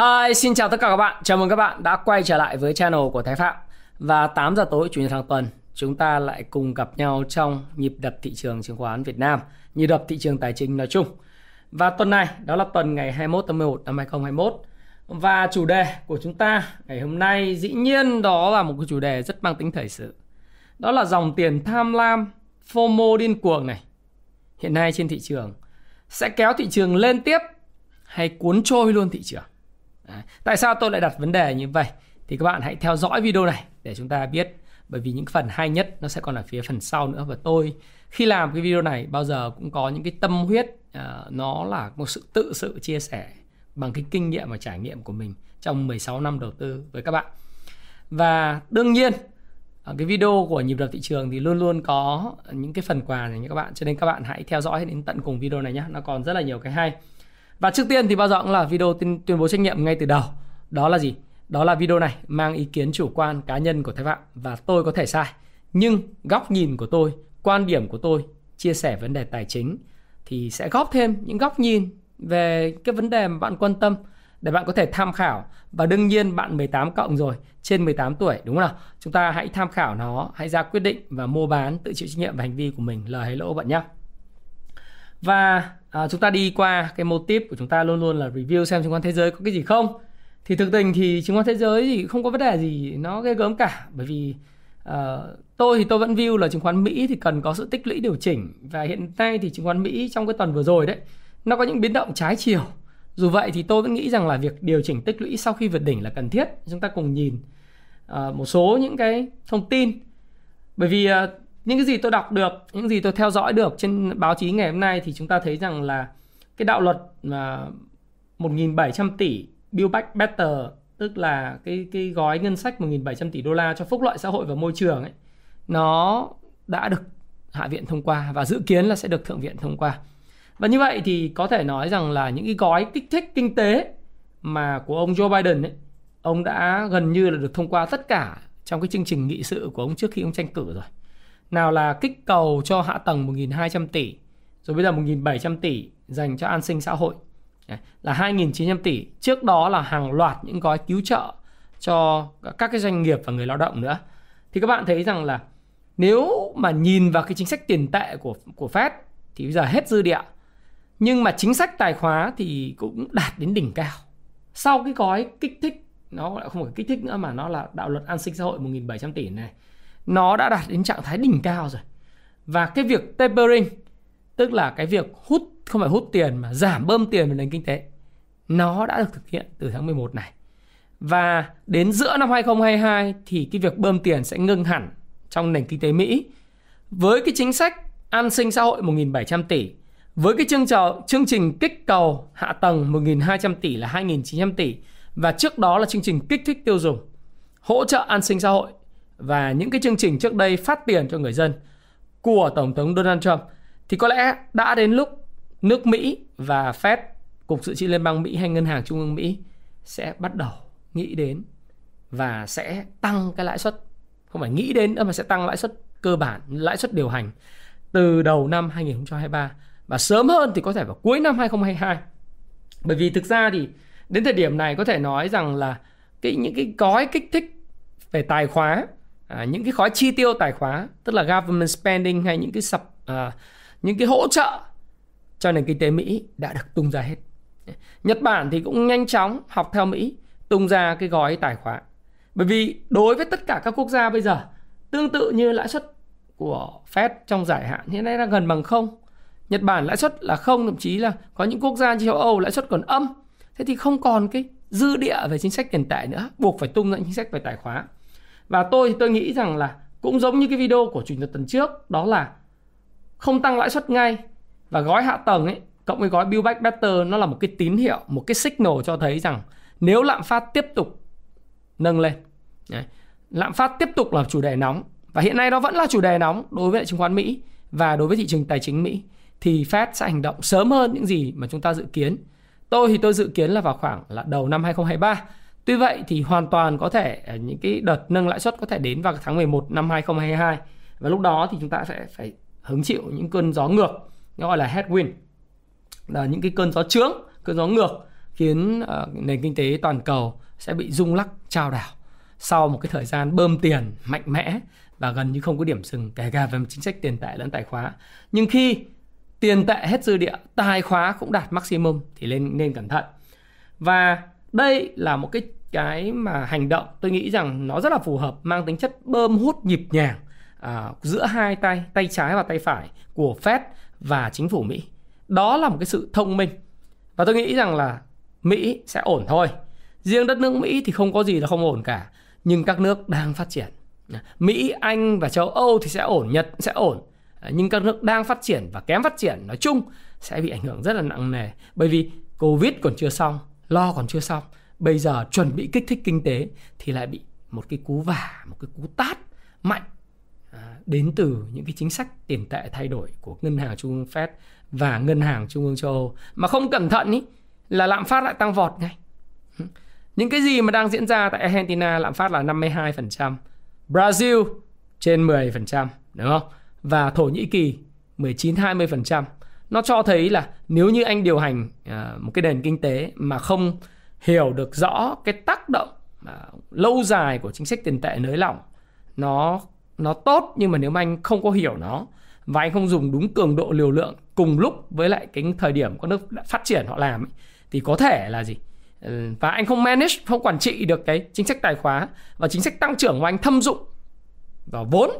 Hi, xin chào tất cả các bạn. Chào mừng các bạn đã quay trở lại với channel của Thái Phạm. Và 8 giờ tối chủ nhật hàng tuần, chúng ta lại cùng gặp nhau trong nhịp đập thị trường chứng khoán Việt Nam, nhịp đập thị trường tài chính nói chung. Và tuần này, đó là tuần ngày 21 tháng 11 năm 2021. Và chủ đề của chúng ta ngày hôm nay dĩ nhiên đó là một cái chủ đề rất mang tính thời sự. Đó là dòng tiền tham lam, FOMO điên cuồng này. Hiện nay trên thị trường sẽ kéo thị trường lên tiếp hay cuốn trôi luôn thị trường. Đấy. Tại sao tôi lại đặt vấn đề như vậy? Thì các bạn hãy theo dõi video này để chúng ta biết bởi vì những phần hay nhất nó sẽ còn ở phía phần sau nữa và tôi khi làm cái video này bao giờ cũng có những cái tâm huyết uh, nó là một sự tự sự chia sẻ bằng cái kinh nghiệm và trải nghiệm của mình trong 16 năm đầu tư với các bạn. Và đương nhiên ở cái video của nhịp đập thị trường thì luôn luôn có những cái phần quà dành cho các bạn cho nên các bạn hãy theo dõi đến tận cùng video này nhé nó còn rất là nhiều cái hay và trước tiên thì bao giờ cũng là video tuyên, tuyên bố trách nhiệm ngay từ đầu. Đó là gì? Đó là video này mang ý kiến chủ quan cá nhân của Thái Phạm và tôi có thể sai. Nhưng góc nhìn của tôi, quan điểm của tôi chia sẻ vấn đề tài chính thì sẽ góp thêm những góc nhìn về cái vấn đề mà bạn quan tâm để bạn có thể tham khảo và đương nhiên bạn 18 cộng rồi trên 18 tuổi đúng không nào chúng ta hãy tham khảo nó hãy ra quyết định và mua bán tự chịu trách nhiệm về hành vi của mình lời hay lỗ bạn nhé và à, chúng ta đi qua cái mô típ của chúng ta luôn luôn là review xem chứng khoán thế giới có cái gì không. Thì thực tình thì chứng khoán thế giới thì không có vấn đề gì nó ghê gớm cả. Bởi vì uh, tôi thì tôi vẫn view là chứng khoán Mỹ thì cần có sự tích lũy điều chỉnh. Và hiện nay thì chứng khoán Mỹ trong cái tuần vừa rồi đấy nó có những biến động trái chiều. Dù vậy thì tôi vẫn nghĩ rằng là việc điều chỉnh tích lũy sau khi vượt đỉnh là cần thiết. Chúng ta cùng nhìn uh, một số những cái thông tin. Bởi vì uh, những cái gì tôi đọc được, những gì tôi theo dõi được trên báo chí ngày hôm nay thì chúng ta thấy rằng là cái đạo luật mà 1.700 tỷ Build Back Better, tức là cái cái gói ngân sách 1.700 tỷ đô la cho phúc lợi xã hội và môi trường ấy, nó đã được hạ viện thông qua và dự kiến là sẽ được thượng viện thông qua. Và như vậy thì có thể nói rằng là những cái gói kích thích kinh tế mà của ông Joe Biden ấy, ông đã gần như là được thông qua tất cả trong cái chương trình nghị sự của ông trước khi ông tranh cử rồi nào là kích cầu cho hạ tầng 1.200 tỷ, rồi bây giờ 1.700 tỷ dành cho an sinh xã hội. Là 2.900 tỷ. Trước đó là hàng loạt những gói cứu trợ cho các cái doanh nghiệp và người lao động nữa. Thì các bạn thấy rằng là nếu mà nhìn vào cái chính sách tiền tệ của của Fed thì bây giờ hết dư địa. Nhưng mà chính sách tài khóa thì cũng đạt đến đỉnh cao. Sau cái gói kích thích nó lại không phải kích thích nữa mà nó là đạo luật an sinh xã hội 1.700 tỷ này nó đã đạt đến trạng thái đỉnh cao rồi. Và cái việc tapering tức là cái việc hút không phải hút tiền mà giảm bơm tiền vào nền kinh tế nó đã được thực hiện từ tháng 11 này. Và đến giữa năm 2022 thì cái việc bơm tiền sẽ ngưng hẳn trong nền kinh tế Mỹ với cái chính sách an sinh xã hội 1.700 tỷ với cái chương trình, chương trình kích cầu hạ tầng 1.200 tỷ là 2.900 tỷ. Và trước đó là chương trình kích thích tiêu dùng hỗ trợ an sinh xã hội và những cái chương trình trước đây phát tiền cho người dân của Tổng thống Donald Trump thì có lẽ đã đến lúc nước Mỹ và Fed, Cục Dự trữ Liên bang Mỹ hay Ngân hàng Trung ương Mỹ sẽ bắt đầu nghĩ đến và sẽ tăng cái lãi suất không phải nghĩ đến mà sẽ tăng lãi suất cơ bản, lãi suất điều hành từ đầu năm 2023 và sớm hơn thì có thể vào cuối năm 2022. Bởi vì thực ra thì đến thời điểm này có thể nói rằng là cái những cái gói kích thích về tài khóa à, những cái khói chi tiêu tài khóa tức là government spending hay những cái sập à, những cái hỗ trợ cho nền kinh tế Mỹ đã được tung ra hết. Nhật Bản thì cũng nhanh chóng học theo Mỹ tung ra cái gói tài khóa. Bởi vì đối với tất cả các quốc gia bây giờ tương tự như lãi suất của Fed trong giải hạn hiện nay đang gần bằng không. Nhật Bản lãi suất là không thậm chí là có những quốc gia như châu Âu lãi suất còn âm. Thế thì không còn cái dư địa về chính sách tiền tệ nữa, buộc phải tung ra chính sách về tài khóa. Và tôi thì tôi nghĩ rằng là cũng giống như cái video của chủ nhật tuần trước đó là không tăng lãi suất ngay và gói hạ tầng ấy cộng với gói Build Back Better nó là một cái tín hiệu, một cái signal cho thấy rằng nếu lạm phát tiếp tục nâng lên, đấy, lạm phát tiếp tục là chủ đề nóng và hiện nay nó vẫn là chủ đề nóng đối với chứng khoán Mỹ và đối với thị trường tài chính Mỹ thì Fed sẽ hành động sớm hơn những gì mà chúng ta dự kiến. Tôi thì tôi dự kiến là vào khoảng là đầu năm 2023. Tuy vậy thì hoàn toàn có thể ờ, những cái đợt nâng lãi suất có thể đến vào tháng 11 năm 2022 và lúc đó thì chúng ta sẽ phải hứng chịu những cơn gió ngược gọi là headwind là những cái cơn gió trướng, cơn gió ngược khiến uh, nền kinh tế toàn cầu sẽ bị rung lắc trao đảo sau một cái thời gian bơm tiền mạnh mẽ và gần như không có điểm dừng kể cả về chính sách tiền tệ lẫn tài khóa. Nhưng khi tiền tệ hết dư địa, tài khóa cũng đạt maximum thì lên nên cẩn thận. Và đây là một cái cái mà hành động tôi nghĩ rằng nó rất là phù hợp mang tính chất bơm hút nhịp nhàng à, giữa hai tay tay trái và tay phải của Fed và chính phủ Mỹ. Đó là một cái sự thông minh. Và tôi nghĩ rằng là Mỹ sẽ ổn thôi. Riêng đất nước Mỹ thì không có gì là không ổn cả nhưng các nước đang phát triển. Mỹ, Anh và châu Âu thì sẽ ổn, Nhật sẽ ổn. Nhưng các nước đang phát triển và kém phát triển nói chung sẽ bị ảnh hưởng rất là nặng nề. Bởi vì Covid còn chưa xong, lo còn chưa xong bây giờ chuẩn bị kích thích kinh tế thì lại bị một cái cú vả, một cái cú tát mạnh à, đến từ những cái chính sách tiền tệ thay đổi của ngân hàng trung ương Fed và ngân hàng trung ương châu Âu mà không cẩn thận ý là lạm phát lại tăng vọt ngay. Những cái gì mà đang diễn ra tại Argentina lạm phát là 52%, Brazil trên 10%, đúng không? Và Thổ Nhĩ Kỳ 19-20%. Nó cho thấy là nếu như anh điều hành à, một cái nền kinh tế mà không hiểu được rõ cái tác động à, lâu dài của chính sách tiền tệ nới lỏng nó nó tốt nhưng mà nếu mà anh không có hiểu nó và anh không dùng đúng cường độ liều lượng cùng lúc với lại cái thời điểm các nước phát triển họ làm ấy, thì có thể là gì? Ừ, và anh không manage không quản trị được cái chính sách tài khóa và chính sách tăng trưởng của anh thâm dụng vào vốn.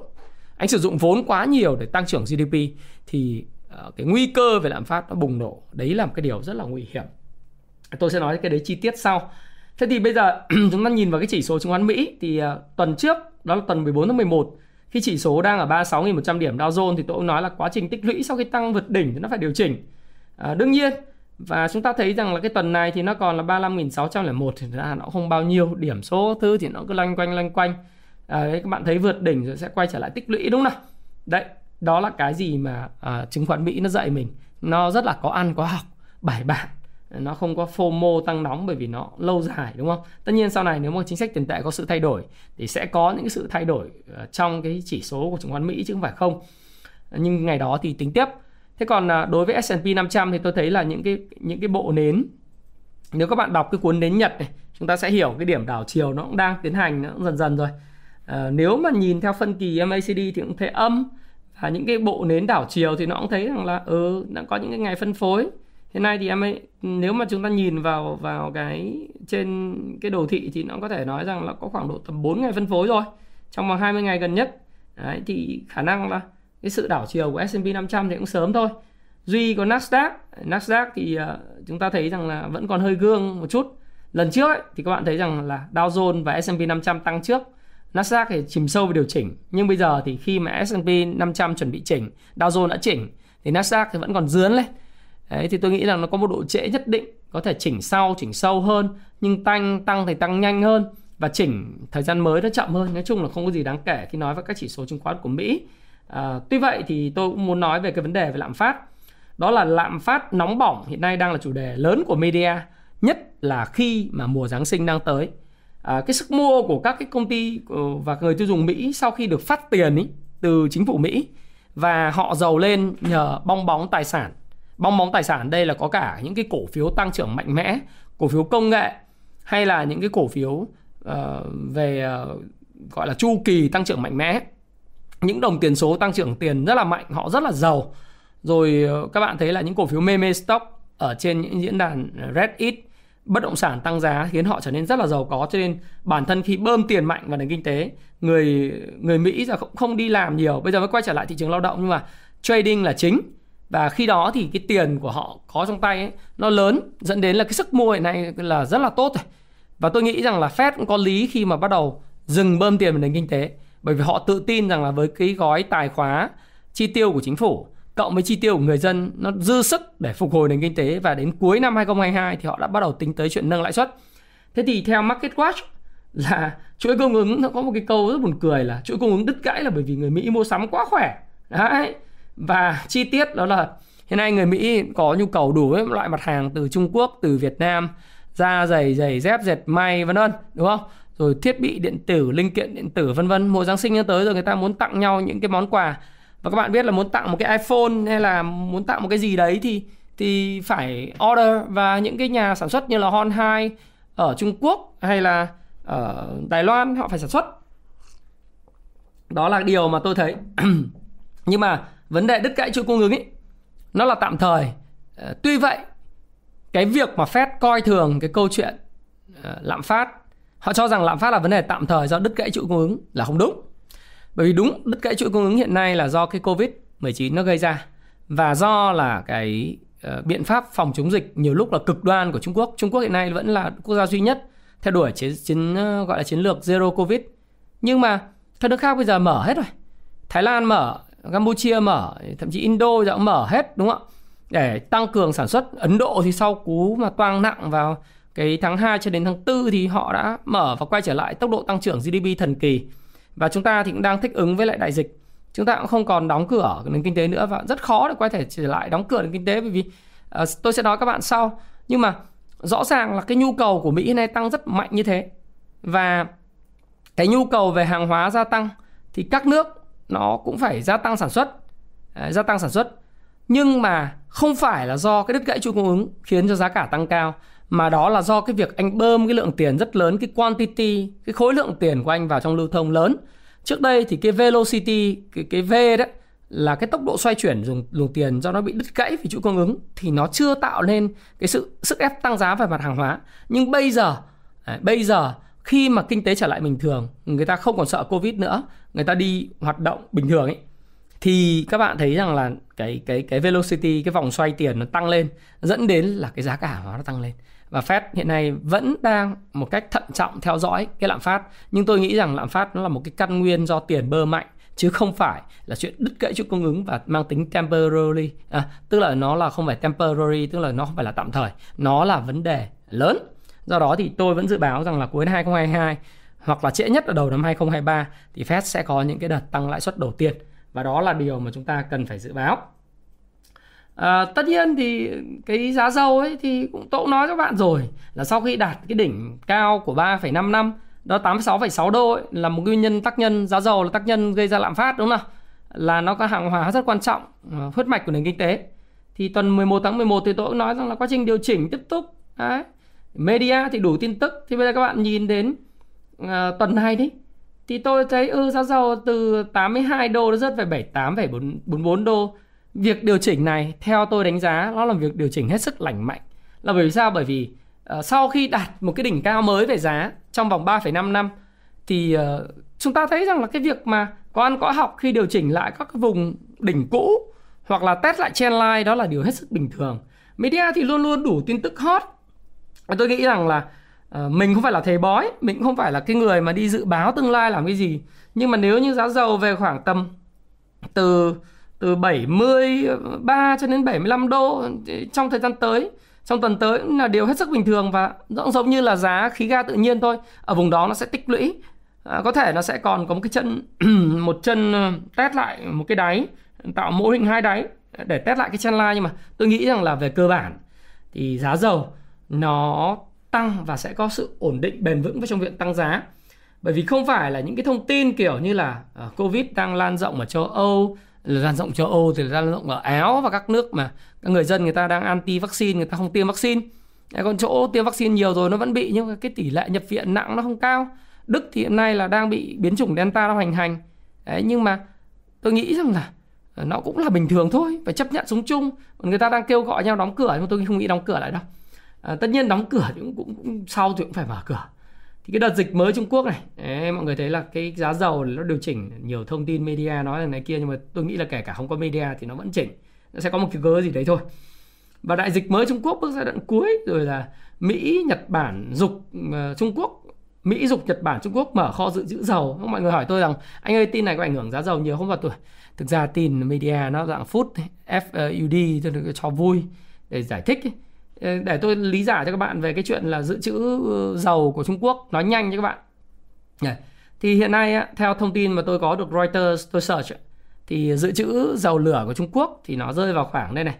Anh sử dụng vốn quá nhiều để tăng trưởng GDP thì Ờ, cái nguy cơ về lạm phát nó bùng nổ đấy là một cái điều rất là nguy hiểm tôi sẽ nói cái đấy chi tiết sau thế thì bây giờ chúng ta nhìn vào cái chỉ số chứng khoán Mỹ thì uh, tuần trước đó là tuần 14 tháng 11 khi chỉ số đang ở 36.100 điểm Dow Jones thì tôi cũng nói là quá trình tích lũy sau khi tăng vượt đỉnh thì nó phải điều chỉnh. À, đương nhiên và chúng ta thấy rằng là cái tuần này thì nó còn là 35.601 thì ra nó không bao nhiêu điểm số thứ thì nó cứ loanh quanh loanh quanh. À, các bạn thấy vượt đỉnh rồi sẽ quay trở lại tích lũy đúng không nào? Đấy, đó là cái gì mà uh, chứng khoán Mỹ nó dạy mình. Nó rất là có ăn có học, bài bản nó không có FOMO tăng nóng bởi vì nó lâu dài đúng không? Tất nhiên sau này nếu mà chính sách tiền tệ có sự thay đổi thì sẽ có những sự thay đổi à, trong cái chỉ số của chứng khoán Mỹ chứ không phải không. Nhưng ngày đó thì tính tiếp. Thế còn à, đối với S&P 500 thì tôi thấy là những cái những cái bộ nến nếu các bạn đọc cái cuốn nến Nhật này, chúng ta sẽ hiểu cái điểm đảo chiều nó cũng đang tiến hành nó cũng dần dần rồi. À, nếu mà nhìn theo phân kỳ MACD thì cũng thấy âm à, những cái bộ nến đảo chiều thì nó cũng thấy rằng là ừ đã có những cái ngày phân phối. Hiện nay thì em ấy nếu mà chúng ta nhìn vào vào cái trên cái đồ thị thì nó có thể nói rằng là có khoảng độ tầm 4 ngày phân phối rồi trong vòng 20 ngày gần nhất. Đấy, thì khả năng là cái sự đảo chiều của S&P 500 thì cũng sớm thôi. Duy có Nasdaq. Nasdaq thì uh, chúng ta thấy rằng là vẫn còn hơi gương một chút. Lần trước ấy, thì các bạn thấy rằng là Dow Jones và S&P 500 tăng trước. Nasdaq thì chìm sâu về điều chỉnh nhưng bây giờ thì khi mà S&P 500 chuẩn bị chỉnh Dow Jones đã chỉnh thì Nasdaq thì vẫn còn dướn lên. Đấy, thì tôi nghĩ rằng nó có một độ trễ nhất định có thể chỉnh sau chỉnh sâu hơn nhưng tăng tăng thì tăng nhanh hơn và chỉnh thời gian mới nó chậm hơn. Nói chung là không có gì đáng kể khi nói với các chỉ số chứng khoán của Mỹ. À, tuy vậy thì tôi cũng muốn nói về cái vấn đề về lạm phát. Đó là lạm phát nóng bỏng hiện nay đang là chủ đề lớn của media nhất là khi mà mùa Giáng sinh đang tới à, cái sức mua của các cái công ty ờ, và người tiêu dùng Mỹ sau khi được phát tiền ý, từ chính phủ Mỹ và họ giàu lên nhờ bong bóng tài sản. Bong bóng tài sản đây là có cả những cái cổ phiếu tăng trưởng mạnh mẽ cổ phiếu công nghệ hay là những cái cổ phiếu uh, về uh, gọi là chu kỳ tăng trưởng mạnh mẽ. Những đồng tiền số tăng trưởng tiền rất là mạnh họ rất là giàu. Rồi uh, các bạn thấy là những cổ phiếu meme stock ở trên những diễn đàn Reddit bất động sản tăng giá khiến họ trở nên rất là giàu có. Cho nên bản thân khi bơm tiền mạnh vào nền kinh tế người người Mỹ giờ không không đi làm nhiều. Bây giờ mới quay trở lại thị trường lao động nhưng mà trading là chính. Và khi đó thì cái tiền của họ có trong tay ấy, nó lớn dẫn đến là cái sức mua hiện nay là rất là tốt rồi. Và tôi nghĩ rằng là Fed cũng có lý khi mà bắt đầu dừng bơm tiền vào nền kinh tế. Bởi vì họ tự tin rằng là với cái gói tài khóa chi tiêu của chính phủ cộng với chi tiêu của người dân nó dư sức để phục hồi nền kinh tế và đến cuối năm 2022 thì họ đã bắt đầu tính tới chuyện nâng lãi suất. Thế thì theo Market Watch là chuỗi cung ứng nó có một cái câu rất buồn cười là chuỗi cung ứng đứt gãy là bởi vì người Mỹ mua sắm quá khỏe. Đấy. Và chi tiết đó là hiện nay người Mỹ có nhu cầu đủ với loại mặt hàng từ Trung Quốc, từ Việt Nam, da giày, giày dép, dệt may vân vân, đúng không? Rồi thiết bị điện tử, linh kiện điện tử vân vân. Mùa Giáng sinh tới rồi người ta muốn tặng nhau những cái món quà và các bạn biết là muốn tặng một cái iPhone hay là muốn tặng một cái gì đấy thì thì phải order và những cái nhà sản xuất như là Hon Hai ở Trung Quốc hay là ở Đài Loan, họ phải sản xuất. Đó là điều mà tôi thấy. Nhưng mà vấn đề đứt gãy chuỗi cung ứng ấy nó là tạm thời. Ờ, tuy vậy, cái việc mà Fed coi thường cái câu chuyện ờ, lạm phát, họ cho rằng lạm phát là vấn đề tạm thời do đứt gãy chuỗi cung ứng là không đúng bởi vì đúng đứt gãy chuỗi cung ứng hiện nay là do cái covid 19 nó gây ra. Và do là cái uh, biện pháp phòng chống dịch nhiều lúc là cực đoan của Trung Quốc. Trung Quốc hiện nay vẫn là quốc gia duy nhất theo đuổi chiến, chiến ờ, gọi là chiến lược zero covid. Nhưng mà các nước khác bây giờ mở hết rồi. Thái Lan mở Campuchia mở thậm chí Indo giờ cũng mở hết đúng không ạ? Để tăng cường sản xuất. Ấn Độ thì sau cú mà toang nặng vào cái tháng 2 cho đến tháng 4 thì họ đã mở và quay trở lại tốc độ tăng trưởng GDP thần kỳ và chúng ta thì cũng đang thích ứng với lại đại dịch. Chúng ta cũng không còn đóng cửa nền kinh tế nữa và rất khó để quay thể trở lại đóng cửa nền kinh tế bởi vì uh, tôi sẽ nói các bạn sau. Nhưng mà rõ ràng là cái nhu cầu của Mỹ hiện nay tăng rất mạnh như thế. Và cái nhu cầu về hàng hóa gia tăng thì các nước nó cũng phải gia tăng sản xuất uh, gia tăng sản xuất. Nhưng mà không phải là do cái đứt gãy chuỗi cung ứng khiến cho giá cả tăng cao mà đó là do cái việc anh bơm cái lượng tiền rất lớn, cái quantity, cái khối lượng tiền của anh vào trong lưu thông lớn. Trước đây thì cái velocity, cái cái v đó là cái tốc độ xoay chuyển dùng luồng tiền do nó bị đứt gãy vì chuỗi cung ứng thì nó chưa tạo nên cái sự sức ép tăng giá về mặt hàng hóa. Nhưng bây giờ à, bây giờ khi mà kinh tế trở lại bình thường, người ta không còn sợ covid nữa, người ta đi hoạt động bình thường ấy, thì các bạn thấy rằng là cái cái cái velocity, cái vòng xoay tiền nó tăng lên, dẫn đến là cái giá cả nó tăng lên và Fed hiện nay vẫn đang một cách thận trọng theo dõi cái lạm phát. Nhưng tôi nghĩ rằng lạm phát nó là một cái căn nguyên do tiền bơ mạnh chứ không phải là chuyện đứt gãy chuỗi cung ứng và mang tính temporary. À, tức là nó là không phải temporary tức là nó không phải là tạm thời. Nó là vấn đề lớn. Do đó thì tôi vẫn dự báo rằng là cuối năm 2022 hoặc là trễ nhất ở đầu năm 2023 thì Fed sẽ có những cái đợt tăng lãi suất đầu tiên. Và đó là điều mà chúng ta cần phải dự báo. À, tất nhiên thì cái giá dầu ấy thì cũng tôi cũng nói cho bạn rồi là sau khi đạt cái đỉnh cao của 3,5 năm đó 86,6 đô ấy, là một nguyên nhân tác nhân giá dầu là tác nhân gây ra lạm phát đúng không nào? Là nó có hàng hóa rất quan trọng ờ, huyết mạch của nền kinh tế. Thì tuần 11 tháng 11 thì tôi cũng nói rằng là quá trình điều chỉnh tiếp tục đấy. media thì đủ tin tức. Thì bây giờ các bạn nhìn đến uh, tuần này đi. Thì tôi thấy ừ giá dầu từ 82 đô nó rớt về 78,44 đô việc điều chỉnh này theo tôi đánh giá nó là việc điều chỉnh hết sức lành mạnh. Là bởi vì sao? Bởi vì uh, sau khi đạt một cái đỉnh cao mới về giá trong vòng 3,5 năm thì uh, chúng ta thấy rằng là cái việc mà có ăn có học khi điều chỉnh lại các cái vùng đỉnh cũ hoặc là test lại trendline đó là điều hết sức bình thường. Media thì luôn luôn đủ tin tức hot. Và tôi nghĩ rằng là uh, mình không phải là thầy bói mình cũng không phải là cái người mà đi dự báo tương lai làm cái gì. Nhưng mà nếu như giá dầu về khoảng tầm từ từ 73 cho đến 75 đô trong thời gian tới trong tuần tới là điều hết sức bình thường và cũng giống như là giá khí ga tự nhiên thôi. Ở vùng đó nó sẽ tích lũy. À, có thể nó sẽ còn có một cái chân một chân ờ, test lại một cái đáy tạo mô hình hai đáy để test lại cái chân line. Nhưng mà tôi nghĩ rằng là về cơ bản thì giá dầu nó tăng và sẽ có sự ổn định bền vững với trong việc tăng giá. Bởi vì không phải là những cái thông tin kiểu như là uh, covid đang lan rộng ở châu âu là lan rộng châu Âu thì lan rộng ở Áo và các nước mà các người dân người ta đang anti vaccine người ta không tiêm vaccine. Còn chỗ tiêm vaccine nhiều rồi nó vẫn bị nhưng mà cái tỷ lệ nhập viện nặng nó không cao. Đức thì hiện nay là đang bị biến chủng Delta đang hoành hành. Đấy nhưng mà tôi nghĩ rằng là nó cũng là bình thường thôi phải chấp nhận sống chung. Còn người ta đang kêu gọi nhau đóng cửa nhưng mà tôi không nghĩ đóng cửa lại đâu. À, tất nhiên đóng cửa cũng, cũng, cũng sau thì cũng phải mở cửa thì cái đợt dịch mới Trung Quốc này đấy, mọi người thấy là cái giá dầu nó điều chỉnh nhiều thông tin media nói là này kia nhưng mà tôi nghĩ là kể cả không có media thì nó vẫn chỉnh. Nó sẽ có một cái cớ gì đấy thôi. Và đại dịch mới Trung Quốc bước giai đoạn cuối rồi là Mỹ Nhật Bản dục uh, Trung Quốc. Mỹ dục Nhật Bản Trung Quốc mở kho dự trữ dầu. Mọi người hỏi tôi rằng anh ơi tin này có ảnh hưởng giá dầu nhiều không? Vào tuổi thực ra tin media nó dạng phút FUD ờ, cho cho vui để giải thích Ờ, để tôi lý giải cho các bạn về cái chuyện là dự trữ ờ, dầu của Trung Quốc nói nhanh cho các bạn. Thì hiện nay theo thông tin mà tôi có được Reuters tôi search thì dự trữ dầu lửa của Trung Quốc thì nó rơi vào khoảng đây này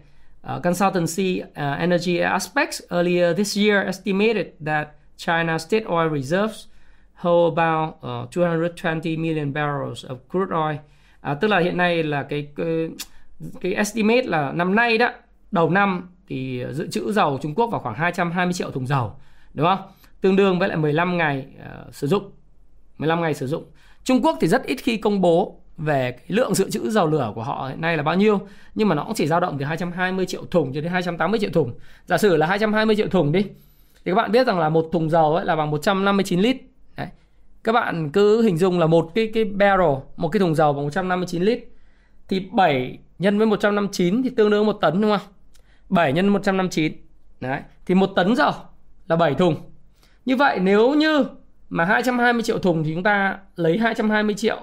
uh, consultancy uh, energy aspects earlier this year estimated that China state oil reserves hold about uh, 220 million barrels of crude oil. À, tức là hiện nay là cái, cái cái estimate là năm nay đó đầu năm thì ờ, dự trữ dầu Trung Quốc vào khoảng 220 triệu thùng dầu đúng không? Tương đương với lại 15 ngày uh, sử dụng. 15 ngày sử dụng. Trung Quốc thì rất ít khi công bố về cái lượng dự trữ dầu lửa của họ hiện nay là bao nhiêu nhưng mà nó cũng chỉ dao động từ 220 triệu thùng cho đến 280 triệu thùng. Giả sử là 220 triệu thùng đi thì các bạn biết rằng là một thùng dầu ấy là bằng 159 lít. Đấy. các bạn cứ hình dung là một cái cái barrel một cái thùng dầu bằng 159 lít thì 7 nhân với 159 thì tương đương một tấn đúng không? 7 nhân 159 Đấy. thì một tấn dầu là 7 thùng. Như vậy nếu như mà 220 triệu thùng thì chúng ta lấy 220 triệu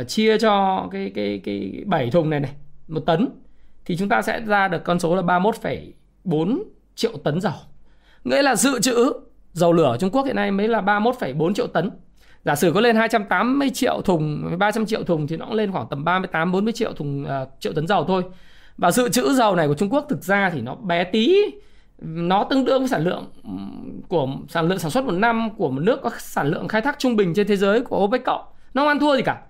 uh, chia cho cái cái cái 7 thùng này này một tấn thì chúng ta sẽ ra được con số là 31,4 triệu tấn dầu. Nghĩa là dự trữ dầu lửa ở Trung Quốc hiện nay mới là 31,4 triệu tấn. Giả sử có lên 280 triệu thùng 300 triệu thùng thì nó cũng lên khoảng tầm 38 40 triệu thùng uh, triệu tấn dầu thôi và dự trữ dầu này của Trung Quốc thực ra thì nó bé tí. Nó tương đương với sản lượng của sản lượng sản xuất một năm của một nước có sản lượng khai thác trung bình trên thế giới của OPEC cộng. Nó không ăn thua gì cả.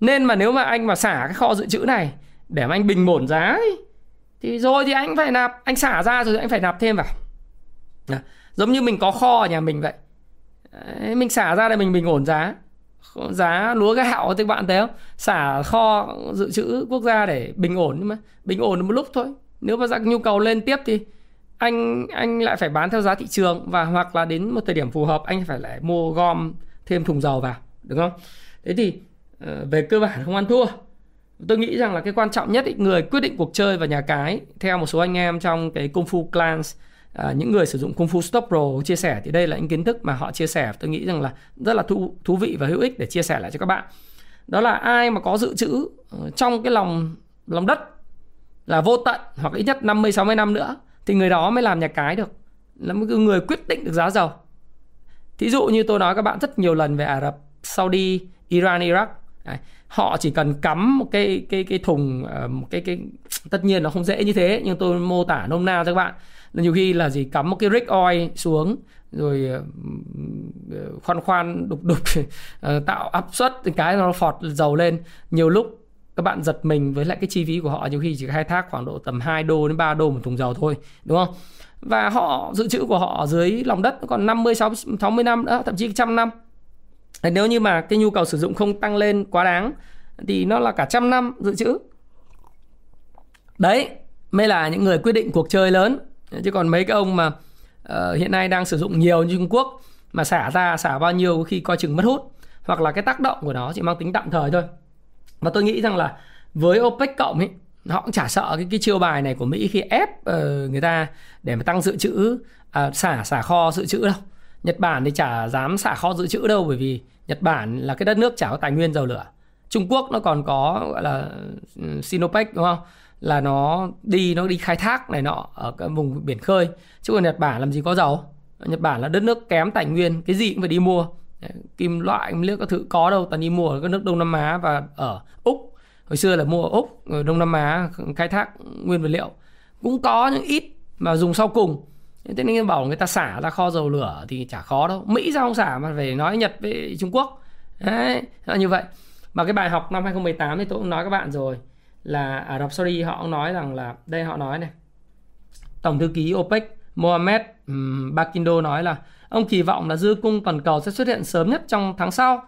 Nên mà nếu mà anh mà xả cái kho dự trữ này để mà anh bình ổn giá ấy, thì rồi thì anh phải nạp anh xả ra rồi anh phải nạp thêm vào. Dạ. Giống như mình có kho ở nhà mình vậy. Đấy, mình xả ra để mình bình ổn giá giá lúa gạo thì bạn thấy không? Xả kho dự trữ quốc gia để bình ổn nhưng mà bình ổn một lúc thôi. Nếu mà nhu cầu lên tiếp thì anh anh lại phải bán theo giá thị trường và hoặc là đến một thời điểm phù hợp anh phải lại mua gom thêm thùng dầu vào đúng không? Thế thì ờ, về cơ bản không ăn thua. Tôi nghĩ rằng là cái quan trọng nhất ý, người quyết định cuộc chơi và nhà cái theo một số anh em trong cái công phu Clans à, những người sử dụng Kung Fu Stop Pro chia sẻ thì đây là những kiến thức mà họ chia sẻ. Tôi nghĩ rằng là rất là thú thú vị và hữu ích để chia sẻ lại cho các bạn. Đó là ai mà có dự trữ ờ, trong cái lòng lòng đất là vô tận hoặc ít nhất 50 60 năm nữa thì người đó mới làm nhà cái được. Là một người quyết định được giá dầu thí dụ như tôi nói các bạn rất nhiều lần về Ả Rập Saudi Iran Iraq. Đấy. họ chỉ cần cắm một cái cái cái thùng ờ, một cái cái tất nhiên nó không dễ như thế nhưng tôi mô tả nôm na cho các bạn là nhiều khi là gì cắm một cái rig oil xuống, rồi ờ, khoan khoan, đục đục ờ, tạo áp suất cái nó phọt dầu lên. Nhiều lúc các bạn giật mình với lại cái chi phí của họ, nhiều khi chỉ khai thác khoảng độ tầm 2 đô đến 3 đô một thùng dầu thôi, đúng không? Và họ, dự trữ của họ dưới lòng đất còn 50 60 năm nữa, thậm chí trăm năm. Nếu như mà cái nhu cầu sử dụng không tăng lên quá đáng, thì nó là cả trăm năm dự trữ. Đấy, mới là những người quyết định cuộc chơi lớn chứ còn mấy cái ông mà uh, hiện nay đang sử dụng nhiều như Trung Quốc mà xả ra xả bao nhiêu khi coi chừng mất hút hoặc là cái tác động của nó chỉ mang tính tạm thời thôi. Và tôi nghĩ rằng là với OPEC cộng ấy họ cũng chả sợ cái cái chiêu bài này của Mỹ khi ép uh, người ta để mà tăng dự trữ uh, xả xả kho dự trữ đâu. Nhật Bản thì chả dám xả kho dự trữ đâu bởi vì Nhật Bản là cái đất nước chả có tài nguyên dầu lửa. Trung Quốc nó còn có gọi là ừ, Sinopec đúng không? Là nó đi nó đi khai thác này nọ ở cái vùng biển khơi. Chứ còn Nhật Bản làm gì có dầu. Nhật Bản là đất nước kém tài nguyên, cái gì cũng phải đi mua. Kim loại nước các thứ có đâu, toàn đi mua ở các nước Đông Nam Á và ở Úc. Hồi xưa là mua ở Úc, ở Đông Nam Á, khai thác nguyên vật liệu. Cũng có những ít mà dùng sau cùng. Thế nên bảo người ta xả ra kho dầu lửa thì chả khó đâu. Mỹ sao không xả mà phải nói Nhật với Trung Quốc. Đấy là như vậy. Mà cái bài học năm 2018 thì tôi cũng nói các bạn rồi là Ả Rập Saudi họ cũng nói rằng là đây họ nói này. Tổng thư ký OPEC Mohamed um, Bakindo nói là ông kỳ vọng là dư cung toàn cầu sẽ xuất hiện sớm nhất trong tháng sau.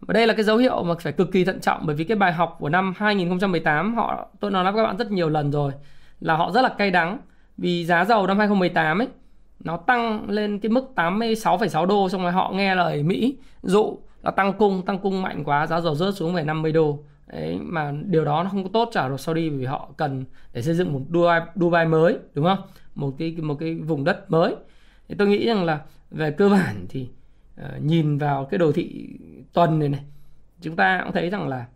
Và đây là cái dấu hiệu mà phải cực kỳ thận trọng bởi vì cái bài học của năm 2018 họ tôi nói với các bạn rất nhiều lần rồi là họ rất là cay đắng vì giá dầu năm 2018 ấy nó tăng lên cái mức 86,6 đô xong rồi họ nghe lời Mỹ dụ là tăng cung tăng cung mạnh quá giá dầu rớt xuống về 50 đô. Đấy, mà điều đó nó không có tốt cho Ả Rập Saudi vì họ cần để xây dựng một Dubai, Dubai mới đúng không một cái một cái vùng đất mới thì tôi nghĩ rằng là về cơ bản thì uh, nhìn vào cái đồ thị tuần này này chúng ta cũng thấy rằng là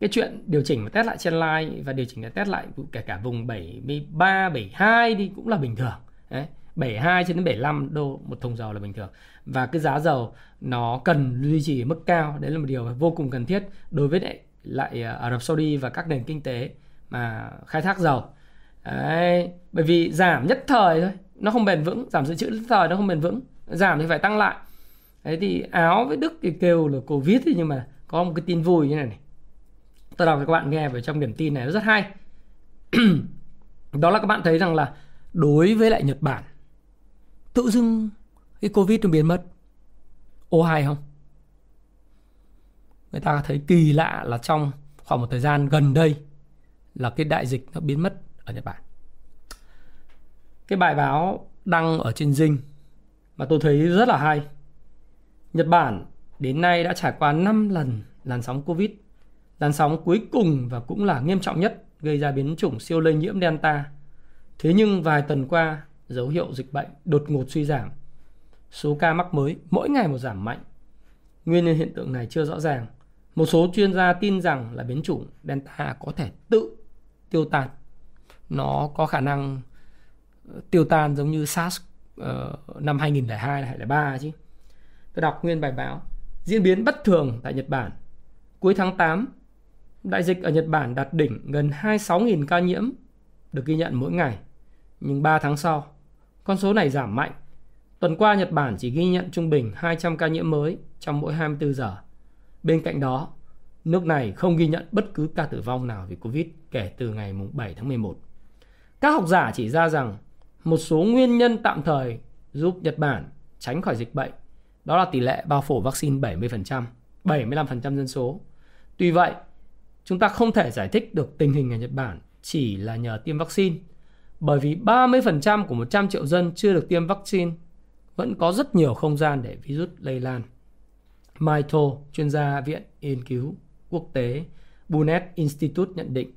cái chuyện điều chỉnh và test lại trên line và điều chỉnh và test lại kể cả vùng 73, 72 đi cũng là bình thường. Đấy. 72 cho đến 75 đô một thùng dầu là bình thường. Và cái giá dầu nó cần duy trì ở mức cao, đấy là một điều vô cùng cần thiết đối với lại, à, Ả Rập Saudi và các nền kinh tế mà khai thác dầu. Đấy. Bởi vì giảm nhất thời thôi, nó không bền vững, giảm dự trữ nhất thời nó không bền vững, giảm thì phải tăng lại. Đấy thì Áo với Đức thì kêu là Covid thì nhưng mà có một cái tin vui như này này tôi đọc cho các bạn nghe về trong điểm tin này nó rất hay đó là các bạn thấy rằng là đối với lại Nhật Bản tự dưng cái Covid nó biến mất ô hay không người ta thấy kỳ lạ là trong khoảng một thời gian gần đây là cái đại dịch nó biến mất ở Nhật Bản cái bài báo đăng ở trên Dinh mà tôi thấy rất là hay Nhật Bản đến nay đã trải qua 5 lần làn sóng Covid Làn sóng cuối cùng và cũng là nghiêm trọng nhất gây ra biến chủng siêu lây nhiễm Delta. Thế nhưng vài tuần qua, dấu hiệu dịch bệnh đột ngột suy giảm. Số ca mắc mới mỗi ngày một giảm mạnh. Nguyên nhân hiện tượng này chưa rõ ràng. Một số chuyên gia tin rằng là biến chủng Delta có thể tự tiêu tan. Nó có khả năng ờ, tiêu tan giống như SARS uh, năm 2002 hay là 2003 chứ. Tôi đọc nguyên bài báo. Diễn biến bất thường tại Nhật Bản. Cuối tháng 8, Đại dịch ở Nhật Bản đạt đỉnh gần 26.000 ca nhiễm được ghi nhận mỗi ngày. Nhưng 3 tháng sau, con số này giảm mạnh. Tuần qua Nhật Bản chỉ ghi nhận trung bình 200 ca nhiễm mới trong mỗi 24 giờ. Bên cạnh đó, nước này không ghi nhận bất cứ ca tử vong nào vì Covid kể từ ngày 7 tháng 11. Các học giả chỉ ra rằng một số nguyên nhân tạm thời giúp Nhật Bản tránh khỏi dịch bệnh đó là tỷ lệ bao phủ vaccine 70%, 75% dân số. Tuy vậy, Chúng ta không thể giải thích được tình hình ở Nhật Bản chỉ là nhờ tiêm vaccine. Bởi vì 30% của 100 triệu dân chưa được tiêm vaccine vẫn có rất nhiều không gian để virus lây lan. Maito, chuyên gia Viện Nghiên cứu Quốc tế Bunet Institute nhận định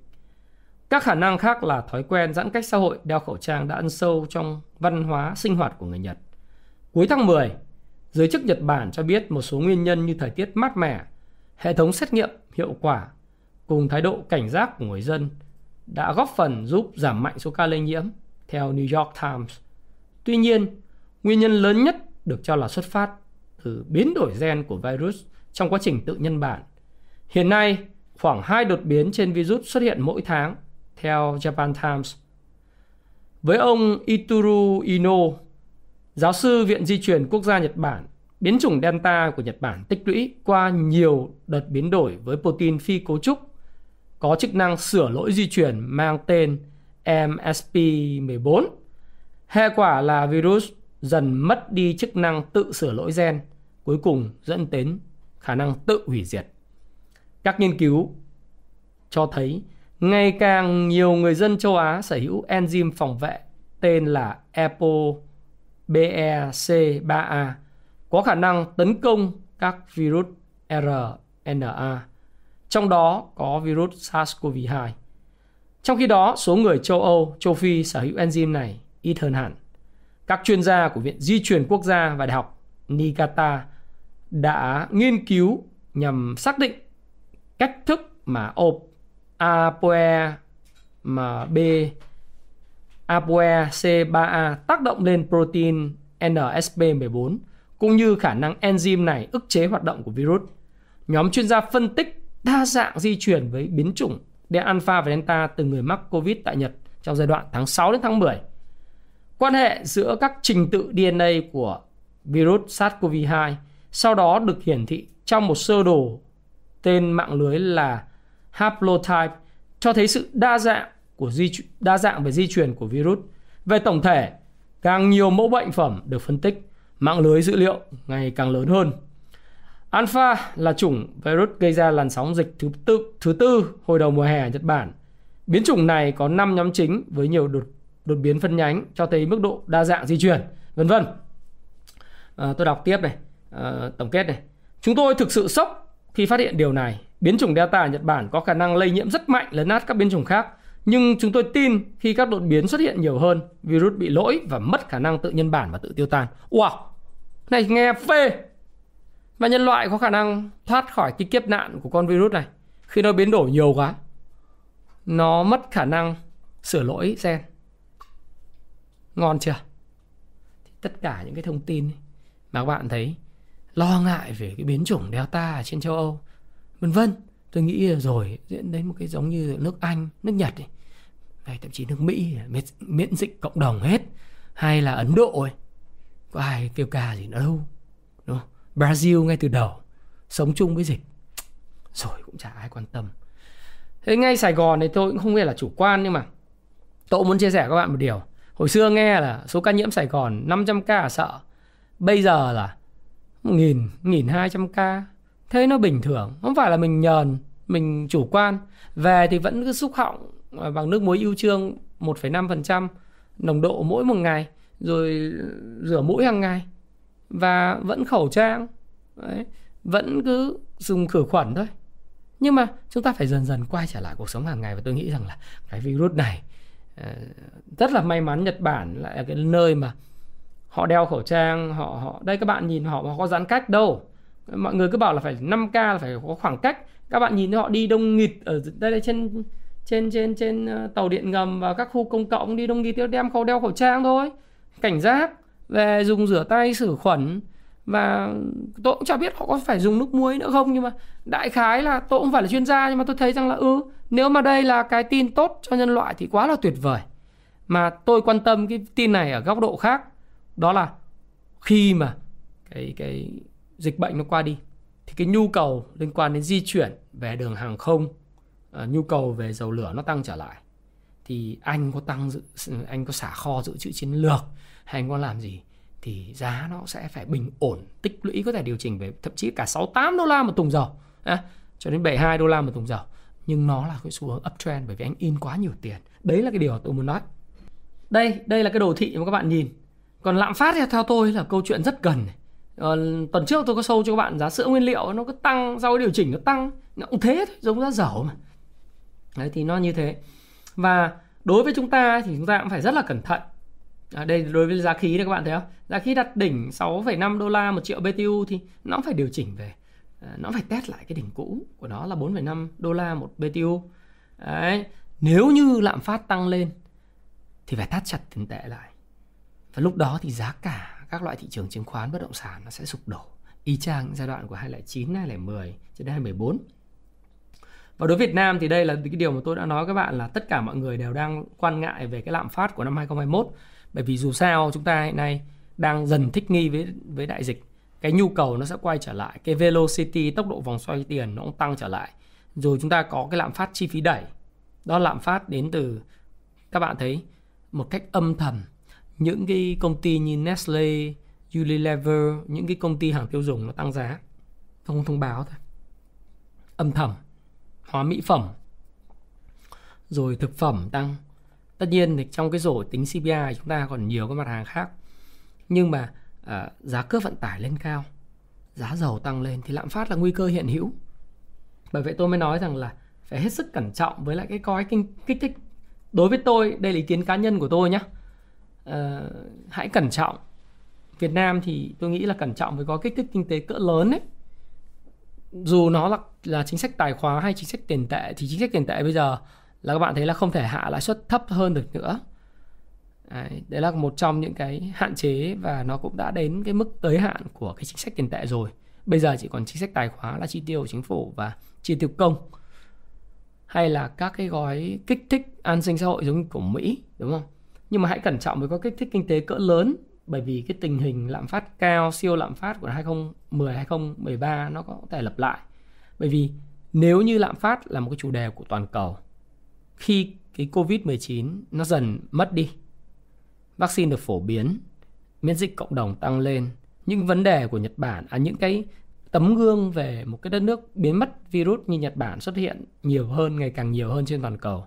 các khả năng khác là thói quen giãn cách xã hội đeo khẩu trang đã ăn sâu trong văn hóa sinh hoạt của người Nhật. Cuối tháng 10, giới chức Nhật Bản cho biết một số nguyên nhân như thời tiết mát mẻ, hệ thống xét nghiệm hiệu quả cùng thái độ cảnh giác của người dân đã góp phần giúp giảm mạnh số ca lây nhiễm, theo New York Times. Tuy nhiên, nguyên nhân lớn nhất được cho là xuất phát từ biến đổi gen của virus trong quá trình tự nhân bản. Hiện nay, khoảng 2 đột biến trên virus xuất hiện mỗi tháng, theo Japan Times. Với ông Ituru Ino, giáo sư Viện Di truyền Quốc gia Nhật Bản, biến chủng Delta của Nhật Bản tích lũy qua nhiều đợt biến đổi với protein phi cấu trúc có chức năng sửa lỗi di truyền mang tên MSP14. Hệ quả là virus dần mất đi chức năng tự sửa lỗi gen, cuối cùng dẫn đến khả năng tự hủy diệt. Các nghiên cứu cho thấy ngày càng nhiều người dân châu Á sở hữu enzyme phòng vệ tên là ApoBEC3A có khả năng tấn công các virus RNA trong đó có virus SARS-CoV-2. Trong khi đó, số người châu Âu, châu Phi sở hữu enzyme này ít hơn hẳn. Các chuyên gia của Viện Di truyền Quốc gia và Đại học Niigata đã nghiên cứu nhằm xác định cách thức mà ApoE mà B ApoE C3A tác động lên protein NSP14 cũng như khả năng enzyme này ức chế hoạt động của virus. Nhóm chuyên gia phân tích đa dạng di chuyển với biến chủng delta alpha và delta từ người mắc covid tại Nhật trong giai đoạn tháng 6 đến tháng 10. Quan hệ giữa các trình tự DNA của virus SARS-CoV-2 sau đó được hiển thị trong một sơ đồ tên mạng lưới là haplotype cho thấy sự đa dạng của di đa dạng về di truyền của virus. Về tổng thể, càng nhiều mẫu bệnh phẩm được phân tích, mạng lưới dữ liệu ngày càng lớn hơn. Alpha là chủng virus gây ra làn sóng dịch thứ tư, thứ tư hồi đầu mùa hè ở Nhật Bản. Biến chủng này có 5 nhóm chính với nhiều đột đột biến phân nhánh cho thấy mức độ đa dạng di chuyển, vân vân. À, tôi đọc tiếp này, Ờ, tổng kết này. Chúng tôi thực sự sốc khi phát hiện điều này. Biến chủng Delta ở Nhật Bản có khả năng lây nhiễm rất mạnh lấn át các biến chủng khác. Nhưng chúng tôi tin khi các đột biến xuất hiện nhiều hơn, virus bị lỗi và mất khả năng tự nhân bản và tự tiêu tan. Wow, này nghe phê và nhân loại có khả năng thoát khỏi cái kiếp nạn của con virus này khi nó biến đổi nhiều quá nó mất khả năng sửa lỗi gen ngon chưa thì tất cả những cái thông tin mà các bạn thấy lo ngại về cái biến chủng delta ở trên châu âu vân vân tôi nghĩ rồi diễn đến một cái giống như nước anh nước nhật ấy. hay thậm chí nước mỹ miễn, miễn dịch cộng đồng hết hay là ấn độ ấy. có ai kêu ca gì nữa đâu đúng không? brazil ngay từ đầu sống chung với dịch rồi cũng chả ai quan tâm thế ngay sài gòn này tôi cũng không biết là chủ quan nhưng mà tôi muốn chia sẻ với các bạn một điều hồi xưa nghe là số ca nhiễm sài gòn 500 ca sợ bây giờ là nghìn nghìn hai trăm ca. Thế nó bình thường không phải là mình nhờn mình chủ quan. Về thì vẫn cứ xúc họng à, bằng nước muối ưu trương 1,5% nồng độ mỗi một ngày rồi rửa mũi hàng ngày. Và vẫn khẩu trang Đấy. vẫn cứ dùng khử khuẩn thôi. Nhưng mà chúng ta phải dần dần quay trở lại cuộc sống hàng ngày và tôi nghĩ rằng là cái virus này ờ, rất là may mắn Nhật Bản lại là cái nơi mà họ đeo khẩu trang, họ họ, đây các bạn nhìn họ họ có giãn cách đâu. Mọi người cứ bảo là phải 5 k là phải có khoảng cách. Các bạn nhìn thấy họ đi đông nghịt ở đây đây trên trên trên trên ờ, tàu điện ngầm và các khu công cộng đi đông nghịt, đem khẩu, đeo khẩu trang thôi. Cảnh giác về dùng rửa tay khử khuẩn và tôi cũng chả biết họ có phải dùng nước muối nữa không, nhưng mà đại khái là tôi cũng phải là chuyên gia, nhưng mà tôi thấy rằng là ừ nếu mà đây là cái tin tốt cho nhân loại thì quá là tuyệt vời. Mà tôi quan tâm cái tin này ở góc độ khác đó là khi mà cái cái dịch bệnh nó qua đi thì cái nhu cầu liên quan đến di chuyển về đường hàng không uh, nhu cầu về dầu lửa nó tăng trở lại. Thì anh có tăng dự anh có xả kho dự trữ chiến lược hay anh có làm gì thì giá nó sẽ phải bình ổn tích lũy có thể điều chỉnh về thậm chí cả 68 đô la một thùng dầu à, cho đến 72 đô la một thùng dầu. Nhưng nó là cái xu hướng uptrend bởi vì anh in quá nhiều tiền. Đấy là cái điều tôi muốn nói. Đây đây là cái đồ thị mà các bạn nhìn còn lạm phát thì theo tôi là câu chuyện rất gần Ờ, tuần trước tôi có sâu cho các bạn giá sữa nguyên liệu nó cứ tăng sau cái điều chỉnh nó tăng nó cũng thế thôi giống giá dầu mà. Đấy thì nó như thế. Và đối với chúng ta thì chúng ta cũng phải rất là cẩn thận. À, đây đối với giá khí đấy các bạn thấy không? Giá khí đặt đỉnh 6,5 đô la một triệu BTU thì nó phải điều chỉnh về. À, nó phải test lại cái đỉnh cũ của nó là 4,5 đô la một BTU đấy nếu như lạm phát tăng lên thì phải thắt chặt tiền tệ lại và lúc đó thì giá cả các loại thị trường chứng khoán bất động sản nó sẽ sụp đổ. Y chang giai đoạn của 2009, 2010 cho đến 2014. Và đối với Việt Nam thì đây là cái điều mà tôi đã nói các bạn là tất cả mọi người đều đang quan ngại về cái lạm phát của năm 2021 bởi vì dù sao chúng ta hiện nay đang dần thích nghi với với đại dịch. Cái nhu cầu nó sẽ quay trở lại cái velocity tốc độ vòng xoay tiền nó cũng tăng trở lại. Rồi chúng ta có cái lạm phát chi phí đẩy. Đó lạm phát đến từ các bạn thấy một cách âm thầm những cái công ty như Nestle, Unilever, những cái công ty hàng tiêu dùng nó tăng giá. Không thông báo thôi. Âm thầm hóa mỹ phẩm rồi thực phẩm tăng. Tất nhiên thì trong cái rổ tính CPI chúng ta còn nhiều các mặt hàng khác. Nhưng mà à, giá cước vận tải lên cao giá dầu tăng lên thì lạm phát là nguy cơ hiện hữu. Bởi vậy tôi mới nói rằng là phải hết sức cẩn trọng với lại cái coi kinh kích thích đối với tôi đây là ý kiến cá nhân của tôi nhé uh, hãy cẩn trọng. Việt Nam thì tôi nghĩ là cẩn trọng với có kích thích kinh tế cỡ lớn ấy. Dù nó là là chính sách tài khóa hay chính sách tiền tệ thì chính sách tiền tệ bây giờ là các bạn thấy là không thể hạ lãi suất thấp hơn được nữa. Đấy, đấy là một trong những cái hạn chế và nó cũng đã đến cái mức tới hạn của cái chính sách tiền tệ rồi. Bây giờ chỉ còn chính sách tài khóa là chi tiêu của chính phủ và chi tiêu công hay là các cái gói kích thích an sinh xã hội giống của Mỹ đúng không? Nhưng mà hãy cẩn trọng với các kích thích kinh tế cỡ lớn bởi vì cái tình hình lạm phát cao siêu lạm phát của 2010 2013 nó có thể lặp lại bởi vì nếu như lạm phát là một cái chủ đề của toàn cầu khi cái Covid-19 nó dần mất đi, vaccine được phổ biến, miễn dịch cộng đồng tăng lên, những vấn đề của Nhật Bản, à những cái tấm gương về một cái đất nước biến mất virus như Nhật Bản xuất hiện nhiều hơn, ngày càng nhiều hơn trên toàn cầu.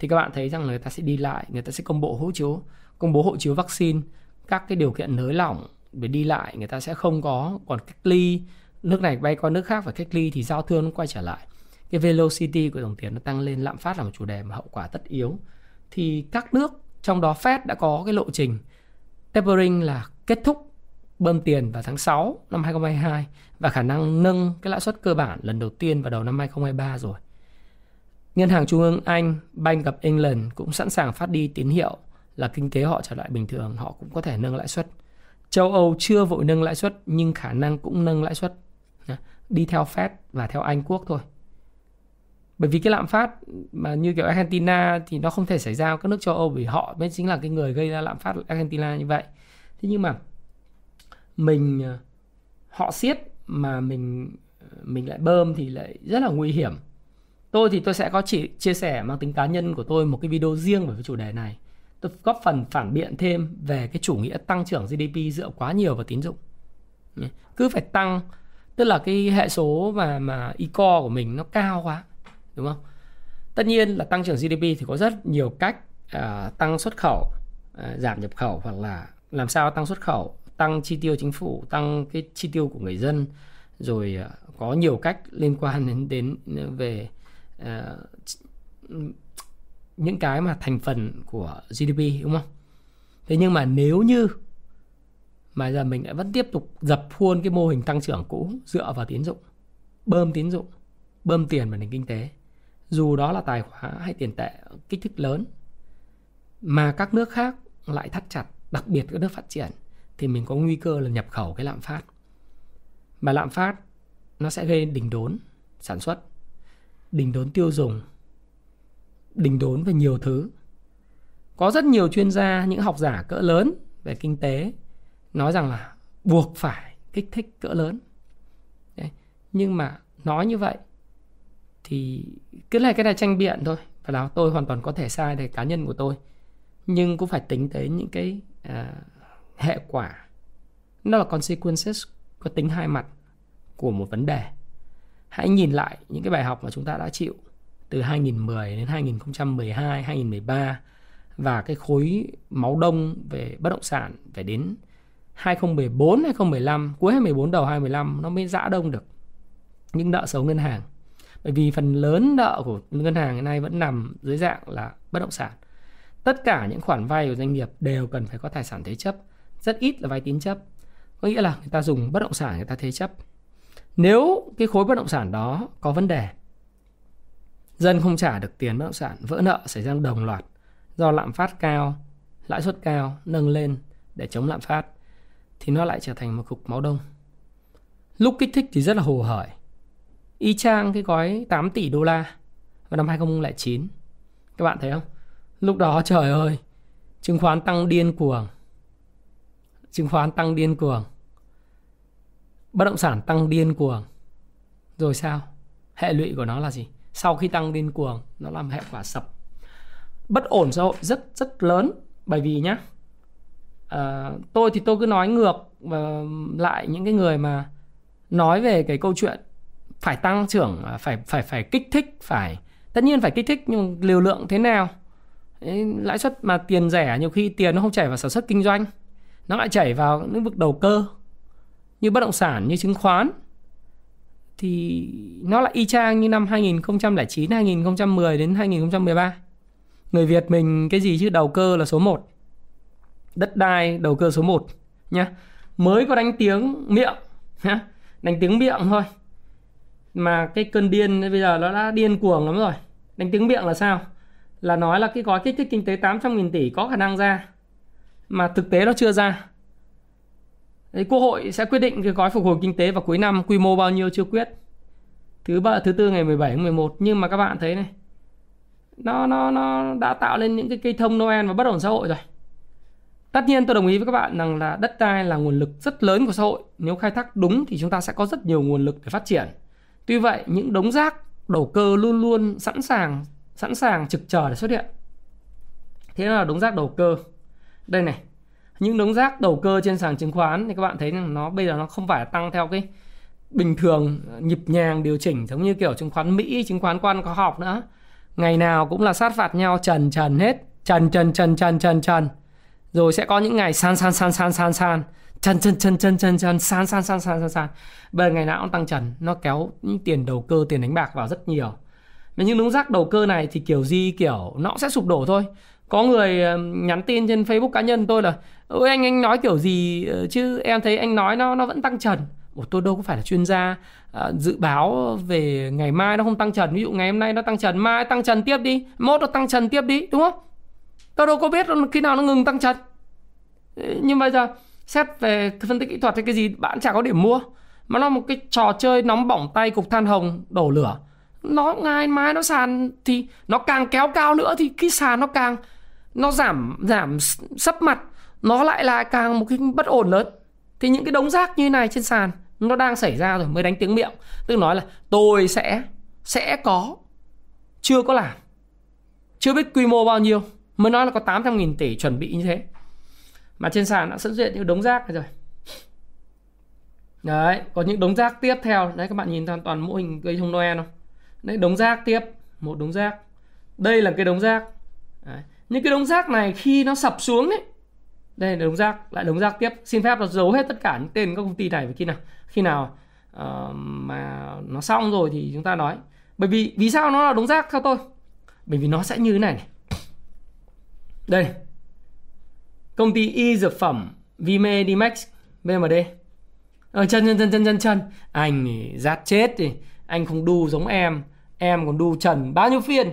Thì các bạn thấy rằng người ta sẽ đi lại, người ta sẽ công bố hộ chiếu, công bố hộ chiếu vaccine, các cái điều kiện nới lỏng để đi lại, người ta sẽ không có còn cách ly, nước này bay qua nước khác phải cách ly thì giao thương nó quay trở lại. Cái velocity của đồng tiền nó tăng lên lạm phát là một chủ đề mà hậu quả tất yếu. Thì các nước trong đó Fed đã có cái lộ trình tapering là kết thúc bơm tiền vào tháng 6 năm 2022 và khả năng nâng cái lãi suất cơ bản lần đầu tiên vào đầu năm 2023 rồi. Ngân hàng Trung ương Anh, Bank of England cũng sẵn sàng phát đi tín hiệu là kinh tế họ trở lại bình thường, họ cũng có thể nâng lãi suất. Châu Âu chưa vội nâng lãi suất nhưng khả năng cũng nâng lãi suất đi theo Fed và theo Anh quốc thôi. Bởi vì cái lạm phát mà như kiểu Argentina thì nó không thể xảy ra các nước châu Âu vì họ mới chính là cái người gây ra lạm phát Argentina như vậy. Thế nhưng mà mình ờ, họ siết mà mình ờ, mình lại bơm thì lại rất là nguy hiểm. Tôi thì tôi sẽ có chỉ chia sẻ mang tính cá nhân của tôi một cái video riêng về cái chủ đề này. Tôi góp phần phản biện thêm về cái chủ nghĩa tăng trưởng GDP dựa quá nhiều vào tín dụng. Cứ phải tăng tức là cái hệ số mà mà ICO của mình nó cao quá đúng không tất nhiên là tăng trưởng GDP thì có rất nhiều cách uh, tăng xuất khẩu uh, giảm nhập khẩu hoặc là làm sao tăng xuất khẩu tăng chi tiêu chính phủ tăng cái chi tiêu của người dân rồi uh, có nhiều cách liên quan đến đến về uh, những cái mà thành phần của GDP đúng không? Thế nhưng mà nếu như mà giờ mình lại vẫn tiếp tục dập khuôn cái mô hình tăng trưởng cũ dựa vào tín dụng bơm tín dụng bơm tiền vào nền kinh tế dù đó là tài khoá hay tiền tệ kích thích lớn mà các nước khác lại thắt chặt đặc biệt các nước phát triển thì mình có nguy cơ là nhập khẩu cái lạm phát. Mà lạm phát nó sẽ gây đình đốn sản xuất đình đốn tiêu dùng đình đốn về nhiều thứ. Có rất nhiều chuyên gia những học giả cỡ lớn về kinh tế nói rằng là buộc phải kích thích cỡ lớn. Đấy. nhưng mà nói như vậy thì cứ là cái này tranh biện thôi. Và là tôi hoàn toàn có thể sai về cá nhân của tôi. Nhưng cũng phải tính tới những cái à, hệ quả. Nó là consequences có tính hai mặt của một vấn đề hãy nhìn lại những cái bài học mà chúng ta đã chịu từ 2010 đến 2012, 2013 và cái khối máu đông về bất động sản phải đến 2014, 2015, cuối 2014 đầu 2015 nó mới dã đông được những nợ xấu ngân hàng. Bởi vì phần lớn nợ của ngân hàng hiện nay vẫn nằm dưới dạng là bất động sản. Tất cả những khoản vay của doanh nghiệp đều cần phải có tài sản thế chấp, rất ít là vay tín chấp. Có nghĩa là người ta dùng bất động sản người ta thế chấp. Nếu cái khối bất động sản đó có vấn đề, dân không trả được tiền bất động sản, vỡ nợ xảy ra đồng loạt do lạm phát cao, lãi suất cao nâng lên để chống lạm phát thì nó lại trở thành một cục máu đông. Lúc kích thích thì rất là hồ hởi. Y chang cái gói 8 tỷ đô la vào năm 2009. Các bạn thấy không? Lúc đó trời ơi, chứng khoán tăng điên cuồng. Chứng khoán tăng điên cuồng. Bất động sản tăng điên cuồng. Rồi sao? Hệ lụy của nó là gì? Sau khi tăng điên cuồng, nó làm hệ quả sập. Bất ổn xã hội rất rất lớn bởi vì nhá, à, tôi thì tôi cứ nói ngược và lại những cái người mà nói về cái câu chuyện phải tăng trưởng à, phải phải phải kích thích phải tất nhiên phải kích thích nhưng liều lượng thế nào Đấy, lãi suất mà tiền rẻ nhiều khi tiền nó không chảy vào sản xuất kinh doanh nó lại chảy vào lĩnh vực đầu cơ như bất động sản, như chứng khoán, thì nó lại y chang như năm 2009 2010 đến 2013 người Việt mình, cái gì chứ? Đầu cơ là số 1 đất đai, đầu cơ số 1 nhá. Mới có đánh tiếng miệng, nhá. Đánh tiếng miệng thôi. Mà cái cơn điên bây giờ nó đã điên cuồng lắm rồi. Đánh tiếng miệng là sao? Là nói là cái gói kích thích kinh tế 800.000 tỷ có khả năng ra, mà thực tế nó chưa ra. Đấy, Quốc hội sẽ quyết định cái gói phục hồi kinh tế vào cuối năm quy mô bao nhiêu chưa quyết. Thứ ba thứ tư ngày 17 tháng 11 nhưng mà các bạn thấy này. Nó nó nó đã tạo lên những cái cây thông Noel và bất ổn xã hội rồi. Tất nhiên tôi đồng ý với các bạn rằng là đất đai là nguồn lực rất lớn của xã hội. Nếu khai thác đúng thì chúng ta sẽ có rất nhiều nguồn lực để phát triển. Tuy vậy, những đống rác đầu cơ luôn luôn sẵn sàng sẵn sàng trực chờ để xuất hiện. Thế là đống rác đầu cơ. Đây này, những đống rác đầu cơ trên sàn chứng khoán thì các bạn thấy rằng nó bây giờ nó không phải tăng theo cái bình thường nhịp nhàng điều chỉnh giống như kiểu chứng khoán Mỹ, chứng khoán quan có học nữa. Ngày nào cũng là sát phạt nhau trần trần hết, trần trần trần trần trần trần. Rồi sẽ có những ngày san san san san san san. Trần trần trần trần trần trần san san san san san san. Bây ngày nào cũng tăng trần. Nó kéo những tiền đầu cơ tiền đánh bạc vào rất nhiều. Mà những đống rác đầu cơ này thì kiểu gì kiểu nó sẽ sụp đổ thôi có người ờ, nhắn tin trên Facebook cá nhân tôi là ôi anh anh nói kiểu gì ờ, chứ em thấy anh nói nó nó vẫn tăng trần. Ủa, tôi đâu có phải là chuyên gia à, dự báo về ngày mai nó không tăng trần. Ví dụ ngày hôm nay nó tăng trần mai tăng trần tiếp đi mốt nó tăng trần tiếp đi đúng không? Tôi đâu có biết khi nào nó ngừng tăng trần. Nhưng bây giờ xét về phân tích kỹ thuật hay cái gì bạn chả có điểm mua. Mà nó một cái trò chơi nóng bỏng tay cục than hồng đổ lửa. Nó ngày mai nó sàn thì nó càng kéo cao nữa thì cái sàn nó càng nó giảm giảm sấp mặt. Nó lại là càng một cái bất ổn lớn. Thì những cái đống rác như này trên sàn, nó đang xảy ra rồi, mới đánh tiếng miệng. Tức nói là tôi sẽ sẽ có, chưa có làm. Chưa biết quy mô bao nhiêu. Mới nói là có 800 nghìn tỷ chuẩn bị như thế. Mà trên sàn đã xuất hiện những đống rác rồi. Đấy, có những đống rác tiếp theo. Đấy, các bạn nhìn toàn toàn mô hình cây thông Noel không? Đấy, đống rác tiếp. Một đống rác. Đây là cái đống rác. Đấy những cái đống rác này khi nó sập xuống đấy đây là đống rác lại đống rác tiếp. Xin phép nó giấu hết tất cả những tên các công ty này khi nào khi nào uh, mà nó xong rồi thì chúng ta nói. Bởi vì vì sao nó là đống rác theo tôi? Bởi vì nó sẽ như thế này, này. đây công ty y dược phẩm Vimedimax BMD ờ, chân chân chân chân chân chân. Anh rát chết thì anh không đu giống em em còn đu trần bao nhiêu phiên?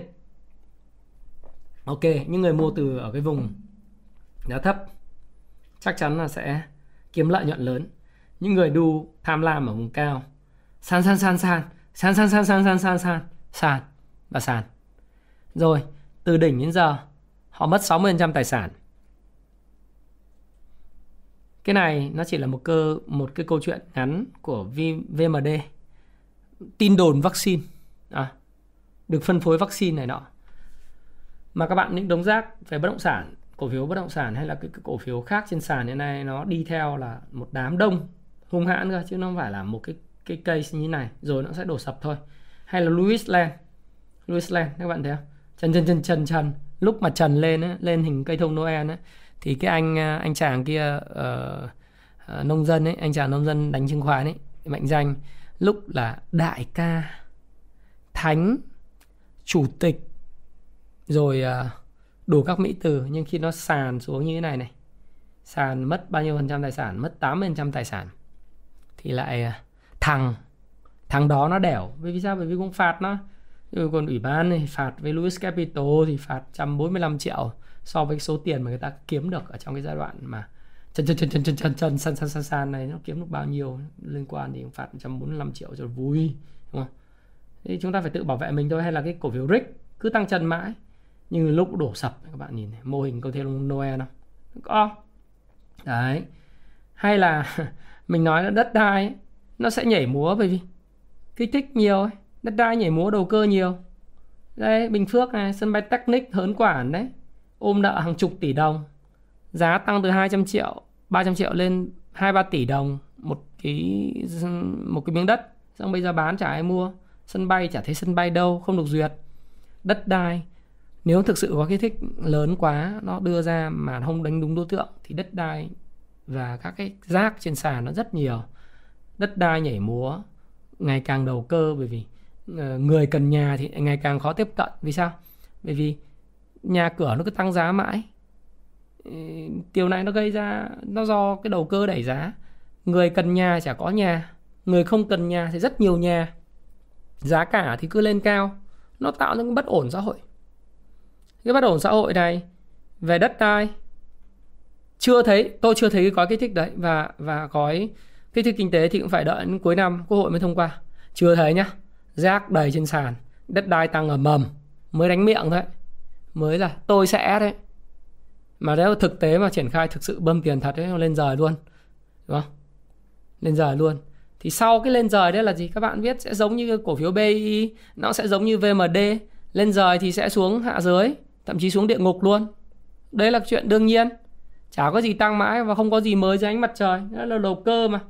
Ok những người mua từ ở cái vùng giá thấp chắc chắn là sẽ kiếm lợi nhuận lớn những người đu tham lam ở vùng cao san san san san san san san san san san san san và sàn rồi từ đỉnh đến giờ họ mất 60% tài sản cái này nó chỉ là một cơ một cái câu chuyện ngắn của VMD tin đồn vaccine à, được phân phối vaccine này nọ mà các bạn những đống rác về bất động sản cổ phiếu bất động sản hay là cái, cái cổ phiếu khác trên sàn hiện nay nó đi theo là một đám đông hung hãn cơ chứ nó không phải là một cái cái case như này rồi nó sẽ đổ sập thôi. Hay là Louis Land. Louis Land các bạn thấy không? Trần trần trần trần trần lúc mà trần lên ấy, lên hình cây thông Noel ấy, thì cái anh à, anh chàng kia uh, uh, nông dân ấy anh chàng nông dân đánh chứng khoán ấy mệnh danh lúc là đại ca thánh chủ tịch rồi à, đủ các mỹ từ, nhưng khi nó sàn xuống như thế này này, sàn mất bao nhiêu phần trăm tài sản? Mất 80 phần trăm tài sản. Thì lại à, thằng thằng đó nó đẻo. Vì sao? Bởi vì cũng phạt nó. Rồi còn ủy ban này, phạt với Louis Capital thì phạt 145 triệu so với số tiền mà người ta kiếm được ở trong cái giai đoạn mà chân chân chân chân chân chân chân, san san san san này nó kiếm được bao nhiêu. Liên quan thì phạt 145 triệu cho vui, đúng không? Thì chúng ta phải tự bảo vệ mình thôi. Hay là cái cổ phiếu RIC cứ tăng trần mãi nhưng lúc đổ sập các bạn nhìn này, mô hình công ty Noel không? Có. Đấy. Hay là mình nói là đất đai ấy, nó sẽ nhảy múa bởi vì kích thích nhiều ấy. Đất đai nhảy múa đầu cơ nhiều. Đây, Bình Phước này, sân bay Technic hớn quản đấy. Ôm nợ hàng chục tỷ đồng giá tăng từ 200 triệu 300 triệu lên 2-3 tỷ đồng một cái một cái miếng đất xong bây giờ bán chả ai mua sân bay chả thấy sân bay đâu không được duyệt đất đai nếu thực sự có cái thích lớn quá, nó đưa ra mà không đánh đúng đối tượng, thì đất đai và các cái rác trên sàn nó rất nhiều. Đất đai nhảy múa, ngày càng đầu cơ, bởi vì ờ, người cần nhà thì ngày càng khó tiếp cận. Vì sao? Bởi vì nhà cửa nó cứ tăng giá mãi. Điều này nó gây ra, nó do cái đầu cơ đẩy giá. Người cần nhà chả có nhà. Người không cần nhà thì rất nhiều nhà. Giá cả thì cứ lên cao. Nó tạo nên bất ổn xã hội cái bất ổn xã hội này, về đất đai, chưa thấy, tôi chưa thấy cái gói kích thích đấy. Và và gói kích thích kinh tế thì cũng phải đợi đến cuối năm, quốc hội mới thông qua. Chưa thấy nhá. Rác đầy trên sàn, đất đai tăng ở mầm, mới đánh miệng thôi. Mới là tôi sẽ đấy. Mà nếu thực tế mà triển khai thực sự bơm tiền thật ấy lên rời luôn, đúng không? Lên rời luôn. Thì sau cái lên rời đấy là gì? Các bạn biết sẽ giống như cổ phiếu BI nó sẽ giống như VMD lên rời thì sẽ xuống hạ dưới thậm chí xuống địa ngục luôn. Đấy là chuyện đương nhiên. Chả có gì tăng mãi và không có gì mới dưới ánh mặt trời. Đó là đầu cơ mà.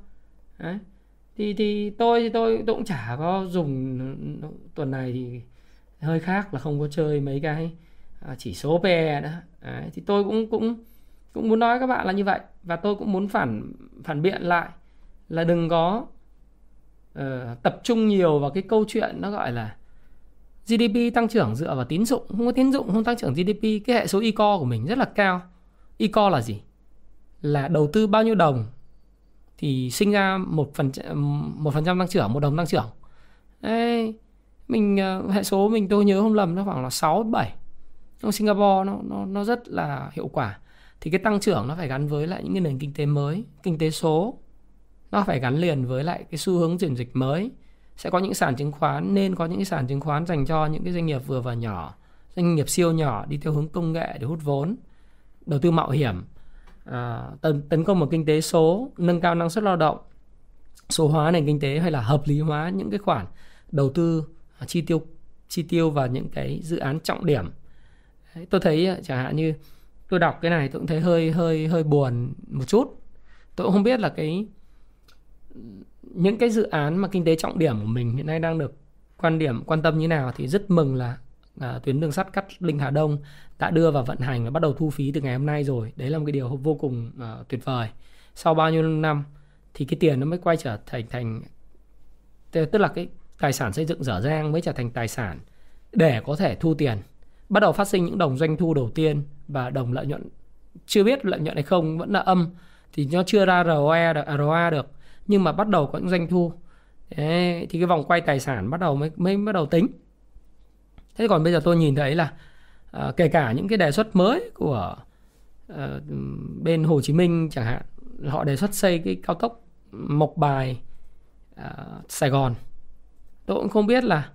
Đấy. thì thì tôi thì tôi, tôi cũng chả có dùng tuần này thì hơi khác là không có chơi mấy cái à, chỉ số PE đó. Đấy, thì tôi cũng cũng cũng muốn nói các bạn là như vậy. Và tôi cũng muốn phản phản biện lại là đừng có uh, tập trung nhiều vào cái câu chuyện nó gọi là GDP tăng trưởng dựa vào tín dụng. Không có tín dụng không tăng trưởng GDP cái hệ số ECO của mình rất là cao. ECO là gì? Là đầu tư bao nhiêu đồng thì sinh ra một phần một phần trăm tăng trưởng một đồng tăng trưởng. Đấy, mình ờ, hệ số mình tôi nhớ không lầm nó khoảng là 6 7 trong Singapore nó nó nó rất là hiệu quả. Thì cái tăng trưởng nó phải gắn với lại những cái nền kinh tế mới kinh tế số. Nó phải gắn liền với lại cái xu hướng chuyển dịch mới sẽ có những sàn chứng khoán nên có những cái sàn chứng khoán dành cho những cái doanh nghiệp vừa và nhỏ doanh nghiệp siêu nhỏ đi theo hướng công nghệ để hút vốn đầu tư mạo hiểm à, tấn, tấn công một kinh tế số nâng cao năng suất lao động số hóa nền kinh tế hay là hợp lý hóa những cái khoản đầu tư à, chi tiêu chi tiêu vào những cái dự án trọng điểm. Đấy, tôi thấy à, chẳng hạn như tôi đọc cái này tôi cũng thấy hơi hơi hơi buồn một chút. Tôi cũng không biết là cái những cái dự án mà kinh tế trọng điểm của mình hiện nay đang được quan điểm quan tâm như nào thì rất mừng là à, tuyến đường sắt cắt Linh Hà Đông đã đưa vào vận hành và bắt đầu thu phí từ ngày hôm nay rồi. Đấy là một cái điều vô cùng uh, tuyệt vời. Sau bao nhiêu năm thì cái tiền nó mới quay trở thành thành tức là cái tài sản xây dựng dở dang mới trở thành tài sản để có thể thu tiền. Bắt đầu phát sinh những đồng doanh thu đầu tiên và đồng lợi nhuận chưa biết lợi nhuận hay không vẫn là âm thì nó chưa ra ROE được ROA được nhưng mà bắt đầu có những doanh thu. Đấy, thì cái vòng quay tài sản bắt đầu mới mới bắt đầu tính. Thế còn bây giờ tôi nhìn thấy là à, kể cả những cái đề xuất mới của à, bên Hồ Chí Minh chẳng hạn họ đề xuất xây cái cao tốc Mộc Bài à, Sài Gòn. Tôi cũng không biết là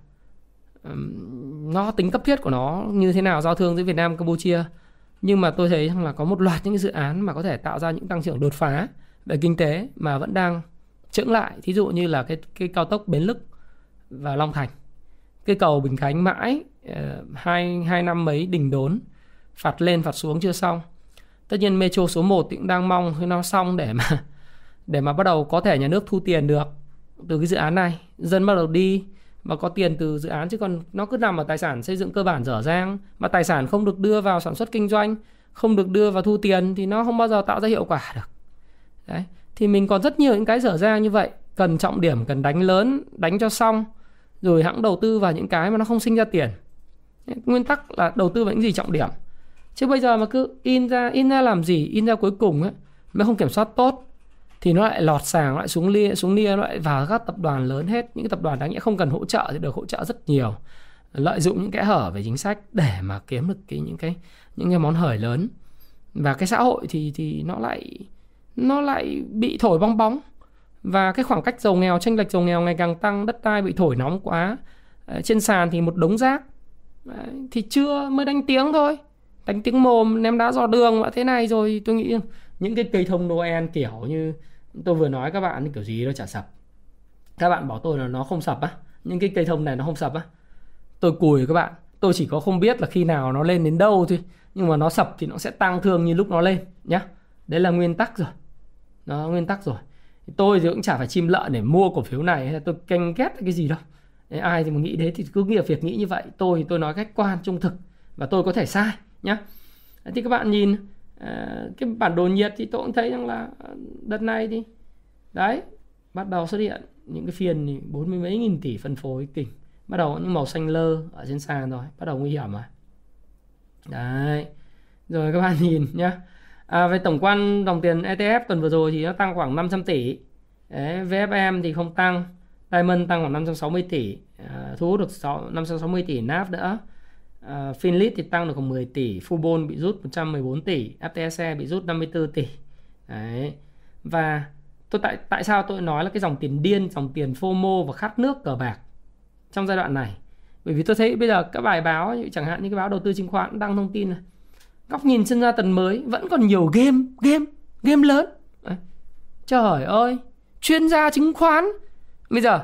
um, nó tính cấp thiết của nó như thế nào giao thương giữa Việt Nam Campuchia. Nhưng mà tôi thấy rằng là có một loạt những dự án mà có thể tạo ra những tăng trưởng đột phá về kinh tế mà vẫn đang chững lại. Thí dụ như là cái cái cao tốc Bến Lức và Long Thành. Cái cầu Bình Khánh mãi uh, hai hai năm mấy đình đốn phạt lên phạt xuống chưa xong. Tất nhiên metro số 1 cũng đang mong khi nó xong để mà để mà bắt đầu có thể nhà nước thu tiền được từ cái dự án này. Dân bắt đầu đi và có tiền từ dự án chứ còn nó cứ nằm ở tài sản xây dựng cơ bản dở dang mà tài sản không được đưa vào sản xuất kinh doanh không được đưa vào thu tiền thì nó không bao giờ tạo ra hiệu quả được. Đấy thì mình còn rất nhiều những cái dở dang như vậy. Cần trọng điểm, cần đánh lớn, đánh cho xong. Rồi hãng đầu tư vào những cái mà nó không sinh ra tiền. Nguyên tắc là đầu tư vào những gì trọng điểm. Chứ bây giờ mà cứ in ra in ra làm gì, in ra cuối cùng ấy, mà không kiểm soát tốt, thì nó lại lọt sàng lại xuống lia xuống lia lại vào các tập đoàn lớn hết. Những cái tập đoàn đáng nghĩa không cần hỗ trợ thì được hỗ trợ rất nhiều. Lợi dụng những kẽ hở về chính sách để mà kiếm được cái, những cái những cái món hời lớn. Và cái xã hội thì thì nó lại nó lại bị thổi bong bóng. Và cái khoảng cách giàu nghèo tranh lệch giàu nghèo ngày càng tăng, đất đai bị thổi nóng quá. Ờ, trên sàn thì một đống rác. Ờ, thì chưa, mới đánh tiếng thôi. Đánh tiếng mồm, ném đá dò đường và thế này rồi tôi nghĩ những cái cây thông Noel kiểu như tôi vừa nói các bạn kiểu gì nó chả sập. Các bạn bảo tôi là nó không sập á. Những cái cây thông này nó không sập á. Tôi cùi các bạn. Tôi chỉ có không biết là khi nào nó lên đến đâu thôi. Nhưng mà nó sập thì nó sẽ tăng thương như lúc nó lên, nhá. Đấy là nguyên tắc rồi nó nguyên tắc rồi. Tôi thì cũng chả phải chim lợn để mua cổ phiếu này hay tôi canh ghét cái gì đâu. Đấy, ai thì mà nghĩ thế thì cứ nghĩa việc nghĩ như vậy. Tôi thì tôi nói khách quan trung thực và tôi có thể sai nhá. Thì các bạn nhìn à, cái bản đồ nhiệt thì tôi cũng thấy rằng là à, đợt này thì đấy bắt đầu xuất hiện những cái phiên bốn mươi mấy nghìn tỷ phân phối kinh bắt đầu những màu xanh lơ ở trên sàn rồi bắt đầu nguy hiểm rồi. Đấy rồi các bạn nhìn nhá à, về tổng quan dòng tiền ETF tuần vừa rồi thì nó tăng khoảng 500 tỷ đấy, VFM thì không tăng Diamond tăng khoảng 560 tỷ à, thu hút được 6, 560 tỷ NAV nữa À, Finlit thì tăng được khoảng 10 tỷ, Fubon bị rút 114 tỷ, FTSE bị rút 54 tỷ. Đấy. Và tôi tại tại sao tôi nói là cái dòng tiền điên, dòng tiền FOMO và khát nước cờ bạc trong giai đoạn này. Bởi vì tôi thấy bây giờ các bài báo chẳng hạn như cái báo đầu tư chứng khoán đăng thông tin này. Góc nhìn sinh ra tuần mới vẫn còn nhiều game, game, game lớn. Trời ơi, chuyên gia chứng khoán. Bây giờ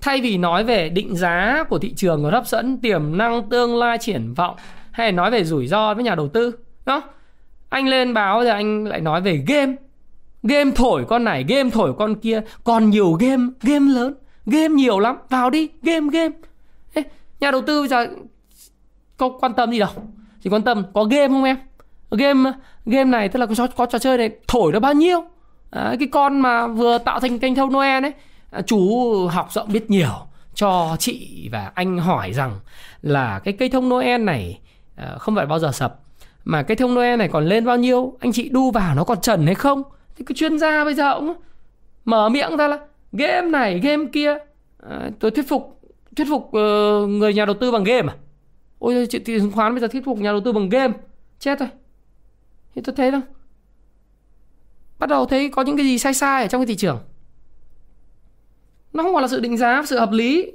thay vì nói về định giá của thị trường có hấp dẫn tiềm năng tương lai triển vọng hay nói về rủi ro với nhà đầu tư đó. Anh lên báo thì anh lại nói về game. Game thổi con này game thổi con kia còn nhiều game game lớn. Game nhiều lắm vào đi game game. Ê, nhà đầu tư bây giờ có quan tâm gì đâu? Chỉ quan tâm có game không em? Game game này tức là có, có trò chơi này thổi nó bao nhiêu? À, cái con mà vừa tạo thành kênh thông noel ấy À, chú học rộng biết nhiều cho chị và anh hỏi rằng là cái cây thông Noel này à, không phải bao giờ sập mà cây thông Noel này còn lên bao nhiêu? Anh chị đu vào nó còn trần hay không? Thì cái chuyên gia bây giờ cũng mở miệng ra là game này game kia. À, tôi thuyết phục thuyết phục uh, người nhà đầu tư bằng game à? Ôi chuyện thị chứng khoán bây giờ thuyết phục nhà đầu tư bằng game. Chết rồi. Thì tôi thấy đâu bắt đầu thấy có những cái gì sai sai ở trong cái thị trường. Nó không còn là sự định giá sự hợp lý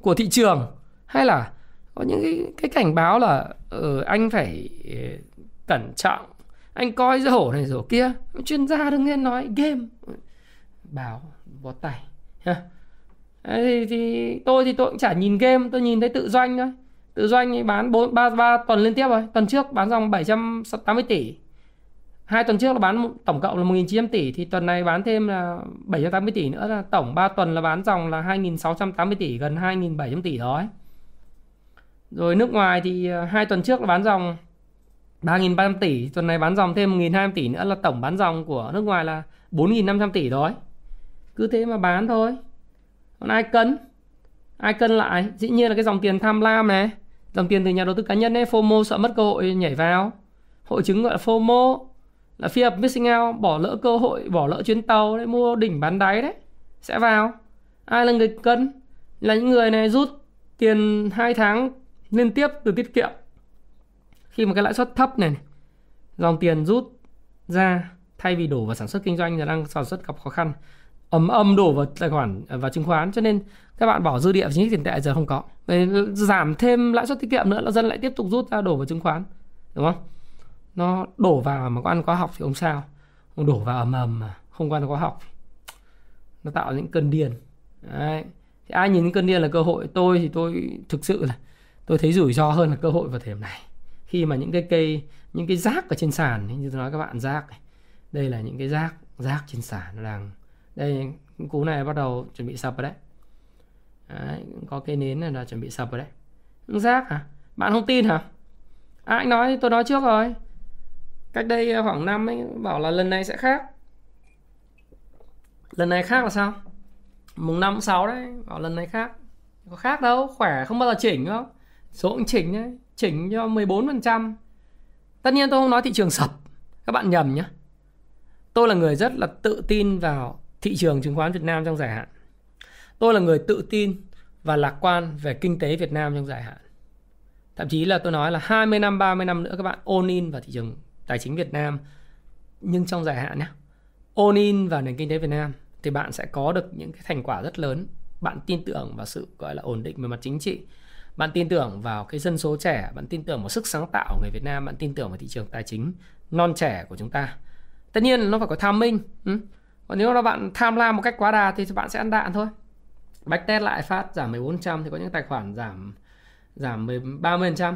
của thị trường hay là có những cái, cái cảnh báo là ừ, anh phải ờ, cẩn trọng anh coi cái hổ này rồi kia. Chuyên gia đừng nghe nói game. Báo bó tay. Ha thì, thì tôi thì tôi cũng chả nhìn game tôi nhìn thấy tự doanh thôi tự doanh ấy bán bốn, ba ba tuần liên tiếp rồi tuần trước bán dòng 780 tỷ. Hai tuần trước là bán tổng cộng là 1.900 tỷ. Thì tuần này bán thêm là 780 tỷ nữa là tổng 3 tuần là bán dòng là 2.680 tỷ, gần 2.700 tỷ đó rồi nước ngoài thì à, hai tuần trước là bán dòng 3.300 tỷ. Tuần này bán dòng thêm 1.200 tỷ nữa là tổng bán dòng của nước ngoài là 4.500 tỷ đó cứ thế mà bán thôi. Còn ai cân? Ai cân lại? Dĩ nhiên là cái dòng tiền tham lam này dòng tiền từ nhà đầu tư cá nhân ấy FOMO sợ mất cơ hội nhảy vào. Hội chứng gọi là FOMO là fear of missing out bỏ lỡ cơ hội bỏ lỡ chuyến tàu đấy mua đỉnh bán đáy đấy sẽ vào. Ai là người cân? Là những người này rút tiền hai tháng liên tiếp từ tiết kiệm. Khi mà cái lãi suất thấp này, dòng tiền rút ra thay vì đổ vào sản xuất kinh doanh là đang sản xuất gặp khó khăn ầm ầm đổ vào tài khoản à, vào chứng khoán, cho nên các bạn bỏ dư địa chính sách tiền tệ giờ không có. Vậy giảm thêm lãi suất tiết kiệm nữa, là dân lại tiếp tục rút ra đổ vào chứng khoán, đúng không? Nó đổ vào mà có ăn có học thì không sao. Không đổ vào ầm ầm mà không có ăn có học. Nó tạo những cơn điên. Đấy. thì ai nhìn những cơn điên là cơ hội? Tôi thì tôi thực sự là tôi thấy rủi ro hơn là cơ hội vào thời điểm này. Khi mà những cái cây, những cái rác ở trên sàn như tôi nói các bạn, rác này, đây là những cái rác rác trên sàn nó đang đây cú này bắt đầu chuẩn bị sập rồi đấy, đấy có cây nến này là chuẩn bị sập rồi đấy. Rác hả? Bạn không tin hả? À, anh nói tôi nói trước rồi. Cách đây ờ, khoảng năm ấy bảo là lần này sẽ khác. Lần này khác là sao? Mùng năm sáu đấy bảo lần này khác. Có khác đâu khỏe không bao giờ chỉnh đâu. Số cũng chỉnh đấy chỉnh cho 14% tất nhiên tôi không nói thị trường sập. Các bạn nhầm nhé tôi là người rất là tự tin vào thị trường chứng khoán Việt Nam trong dài hạn. Tôi là người tự tin và lạc quan về kinh tế Việt Nam trong dài hạn. Thậm chí là tôi nói là 20 năm 30 năm nữa các bạn ôn in vào thị trường tài chính Việt Nam. Nhưng trong dài hạn nhé ôn in vào nền kinh tế Việt Nam thì bạn sẽ có được những cái thành quả rất lớn. Bạn tin tưởng vào sự, gọi là, ổn định về mặt chính trị. Bạn tin tưởng vào cái dân số trẻ. Bạn tin tưởng vào sức sáng tạo của người Việt Nam. Bạn tin tưởng vào thị trường tài chính non trẻ của chúng ta. Tất nhiên nó phải có tham minh ừ? Còn nếu là bạn tham lam một cách quá đà thì bạn sẽ ăn đạn thôi. Bách test lại phát giảm 1400 thì có những tài khoản giảm giảm 30%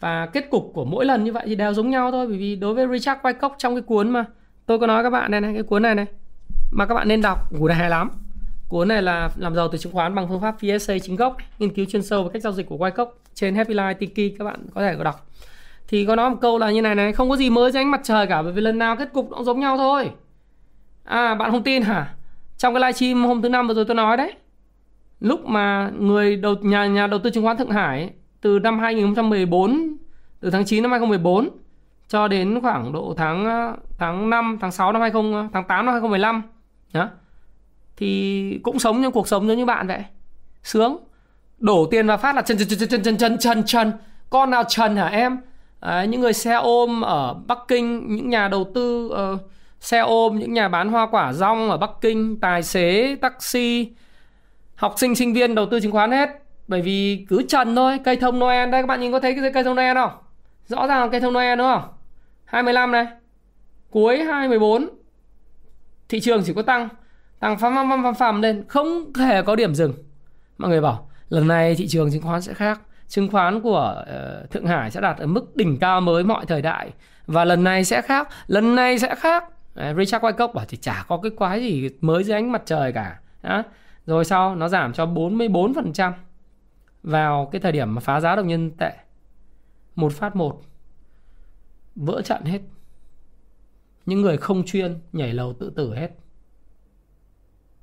và kết cục của mỗi lần như vậy thì đều giống nhau thôi, bởi vì đối với Richard Wyckoff trong cái cuốn mà tôi có nói các bạn này này, cái cuốn này này, mà các bạn nên đọc cuốn này hay lắm. Cuốn này là làm giàu từ chứng khoán bằng phương pháp PSA chính gốc, nghiên cứu chuyên sâu về cách giao dịch của Wyckoff trên Happy Life Tiki, các bạn có thể có đọc. Thì có nói một câu là như này này, không có gì mới dưới ánh mặt trời cả, bởi vì lần nào kết cục nó cũng giống nhau thôi à bạn không tin hả? Trong cái livestream hôm thứ năm vừa rồi tôi nói đấy. Lúc mà người đầu nhà nhà đầu tư chứng khoán Thượng Hải từ năm 2014 từ tháng 9 năm 2014 cho đến khoảng độ tháng ờ, tháng 5 tháng 6 năm 20 tháng 8 năm 2015 đó thì cũng sống như cuộc sống giống như bạn vậy. Sướng. Đổ tiền vào phát là chân chân chân chân chân chân chân chân. Con nào trần hả em? À, những người xe ôm ở Bắc Kinh những nhà đầu tư uh, xe ôm những nhà bán hoa quả rong ở Bắc Kinh tài xế taxi học sinh sinh viên đầu tư chứng khoán hết. Bởi vì cứ trần thôi cây thông Noel. Đây các bạn nhìn có thấy cái cây thông Noel không? Rõ ràng là cây thông Noel đúng không? 25 này. Cuối 2014 thị trường chỉ có tăng. Tăng phăm phăm phăm phăm lên không thể có điểm dừng. Mọi người bảo lần này thị trường chứng khoán sẽ khác. Chứng khoán của uh, Thượng Hải sẽ đạt ở mức đỉnh cao mới mọi thời đại. Và lần này sẽ khác. Lần này sẽ khác. Richard Wyckoff bảo thì chả có cái quái gì mới dưới ánh mặt trời cả. Đó. rồi sau nó giảm cho 44% vào cái thời điểm mà phá giá đồng nhân tệ. Một phát một, vỡ trận hết. Những người không chuyên nhảy lầu tự tử hết.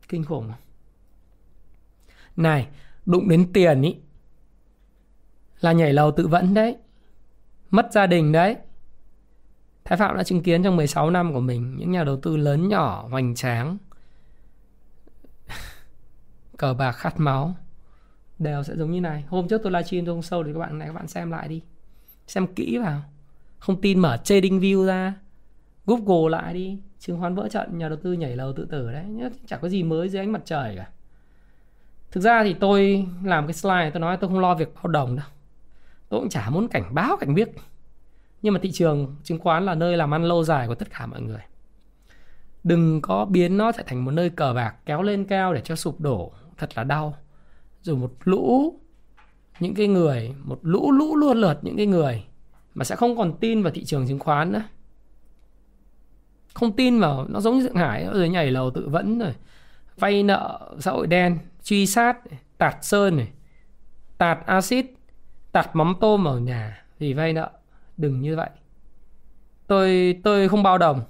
Kinh khủng à? này, đụng đến tiền ý, là nhảy lầu tự vẫn đấy. Mất gia đình đấy. Thái Phạm đã chứng kiến trong 16 năm của mình những nhà đầu tư lớn nhỏ, hoành tráng. Cờ bạc khát máu. Đều sẽ giống như này. Hôm trước tôi livestream tôi không sâu thì các bạn này, các bạn xem lại đi. Xem kỹ vào. Không tin mở trading view ra. Google lại đi. Chứng khoán vỡ trận, nhà đầu tư nhảy lầu tự tử đấy. Chẳng có gì mới dưới ánh mặt trời cả. Thực ra thì tôi làm cái slide tôi nói tôi không lo việc bao đồng đâu. Tôi cũng chả muốn cảnh báo, cảnh biết nhưng mà thị trường chứng khoán là nơi làm ăn lâu dài của tất cả mọi người. Đừng có biến nó trở thành một nơi cờ bạc kéo lên cao để cho sụp đổ. Thật là đau. Rồi một lũ, những cái người, một lũ lũ luôn lượt những cái người mà sẽ không còn tin vào thị trường chứng khoán nữa. Không tin vào, nó giống như thượng hải rồi nhảy lầu tự vẫn rồi. Vay nợ xã hội đen, truy sát tạt sơn này, tạt axit, tạt mắm tôm ở nhà vì vay nợ đừng như vậy. Tôi tôi không bao đồng.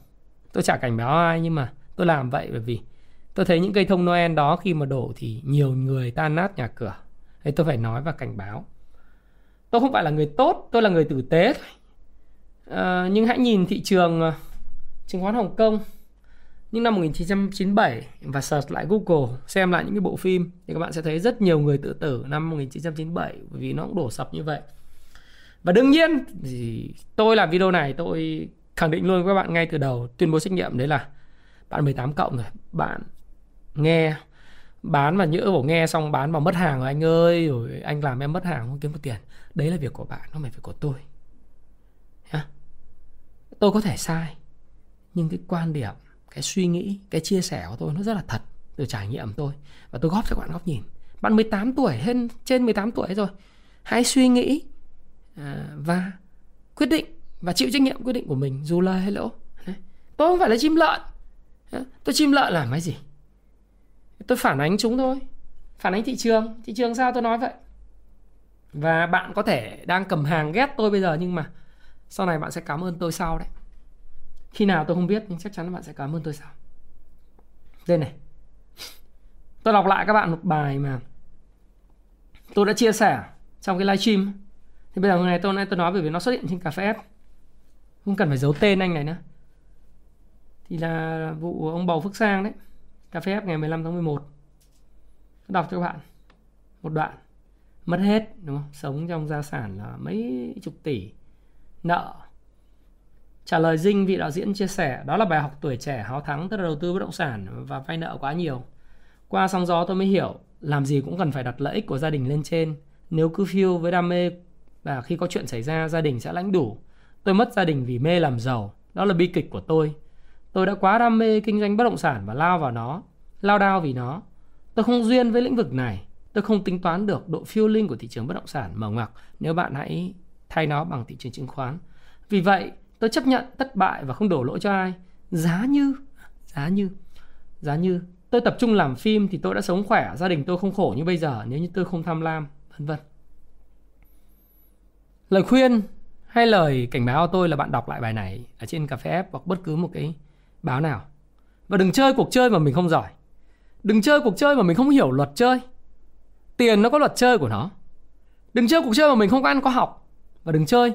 Tôi chả cảnh báo ai nhưng mà tôi làm vậy bởi vì tôi thấy những cây thông Noel đó khi mà đổ thì nhiều người tan nát nhà cửa. Thế tôi phải nói và cảnh báo. Tôi không phải là người tốt tôi là người tử tế thôi. À, nhưng hãy nhìn thị trường ờ, chứng khoán Hồng Kông. Những năm 1997 và search lại Google xem lại những cái bộ phim thì các bạn sẽ thấy rất nhiều người tự tử năm 1997 bởi vì nó cũng đổ sập như vậy. Và đương nhiên thì tôi làm video này tôi khẳng định luôn với các bạn ngay từ đầu tuyên bố trách nhiệm đấy là bạn 18 cộng rồi, bạn nghe bán và nhỡ vào nghe xong bán vào mất hàng rồi anh ơi rồi anh làm em mất hàng không kiếm được tiền. Đấy là việc của bạn không phải việc của tôi. Hả? tôi có thể sai nhưng cái quan điểm cái suy nghĩ cái chia sẻ của tôi nó rất là thật từ trải nghiệm tôi. Và tôi góp cho bạn góc nhìn. Bạn 18 tuổi hơn trên 18 tuổi rồi. Hãy suy nghĩ À, và quyết định và chịu trách nhiệm quyết định của mình, dù lời hay lỗ tôi không phải là chim lợn. Tôi chim lợn làm cái gì? Tôi phản ánh chúng thôi. Phản ánh thị trường. Thị trường sao tôi nói vậy? Và bạn có thể đang cầm hàng ghét tôi bây giờ, nhưng mà sau này bạn sẽ cảm ơn tôi sau đấy. Khi nào tôi không biết, nhưng chắc chắn bạn sẽ cảm ơn tôi sau. Đây này. Tôi đọc lại các bạn một bài mà tôi đã chia sẻ trong cái livestream thì bây giờ ngày tôi nay tôi nói về vì nó xuất hiện trên cà phê không cần phải giấu tên anh này nữa. Thì là vụ ông bầu phước sang đấy. Cà phê ngày 15 tháng 11 đọc cho các bạn. Một đoạn. Mất hết, đúng không? Sống trong gia sản là mấy chục tỷ. Nợ. Trả lời dinh, vị đạo diễn chia sẻ, đó là bài học tuổi trẻ háo thắng, tức là đầu tư bất động sản và vay nợ quá nhiều. Qua sóng gió tôi mới hiểu, làm gì cũng cần phải đặt lợi ích của gia đình lên trên. Nếu cứ phiêu với đam mê và khi có chuyện xảy ra gia đình sẽ lãnh đủ tôi mất gia đình vì mê làm giàu đó là bi kịch của tôi Tôi đã quá đam mê kinh doanh bất động sản và lao vào nó, lao đao vì nó. Tôi không duyên với lĩnh vực này. Tôi không tính toán được độ phiêu linh của thị trường bất động sản mở ngoặc nếu bạn hãy thay nó bằng thị trường chứng khoán. Vì vậy, tôi chấp nhận thất bại và không đổ lỗi cho ai. Giá như, giá như, giá như tôi tập trung làm phim thì tôi đã sống khỏe, gia đình tôi không khổ như bây giờ nếu như tôi không tham lam, vân vân. Lời khuyên hay lời cảnh báo của tôi là bạn đọc lại bài này ở trên cà phê app hoặc bất cứ một cái báo nào. Và đừng chơi cuộc chơi mà mình không giỏi. Đừng chơi cuộc chơi mà mình không hiểu luật chơi. Tiền nó có luật chơi của nó. Đừng chơi cuộc chơi mà mình không có ăn có học. Và đừng chơi.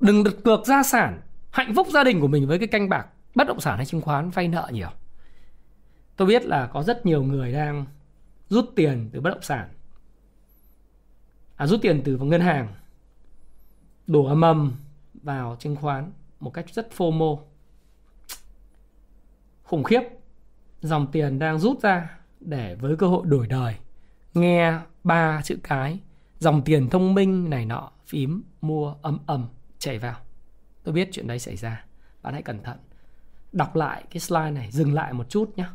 Đừng đặt cược gia sản, hạnh phúc gia đình của mình với cái canh bạc, bất động sản hay chứng khoán vay nợ nhiều. Tôi biết là có rất nhiều người đang rút tiền từ bất động sản. À, rút tiền từ ngân hàng đổ mầm vào chứng khoán một cách rất FOMO khủng khiếp. Dòng tiền đang rút ra để với cơ hội đổi đời. Nghe ba chữ cái, dòng tiền thông minh này nọ, phím mua âm ầm chảy vào. Tôi biết chuyện đấy xảy ra. Bạn hãy cẩn thận. Đọc lại cái slide này, dừng lại một chút nhé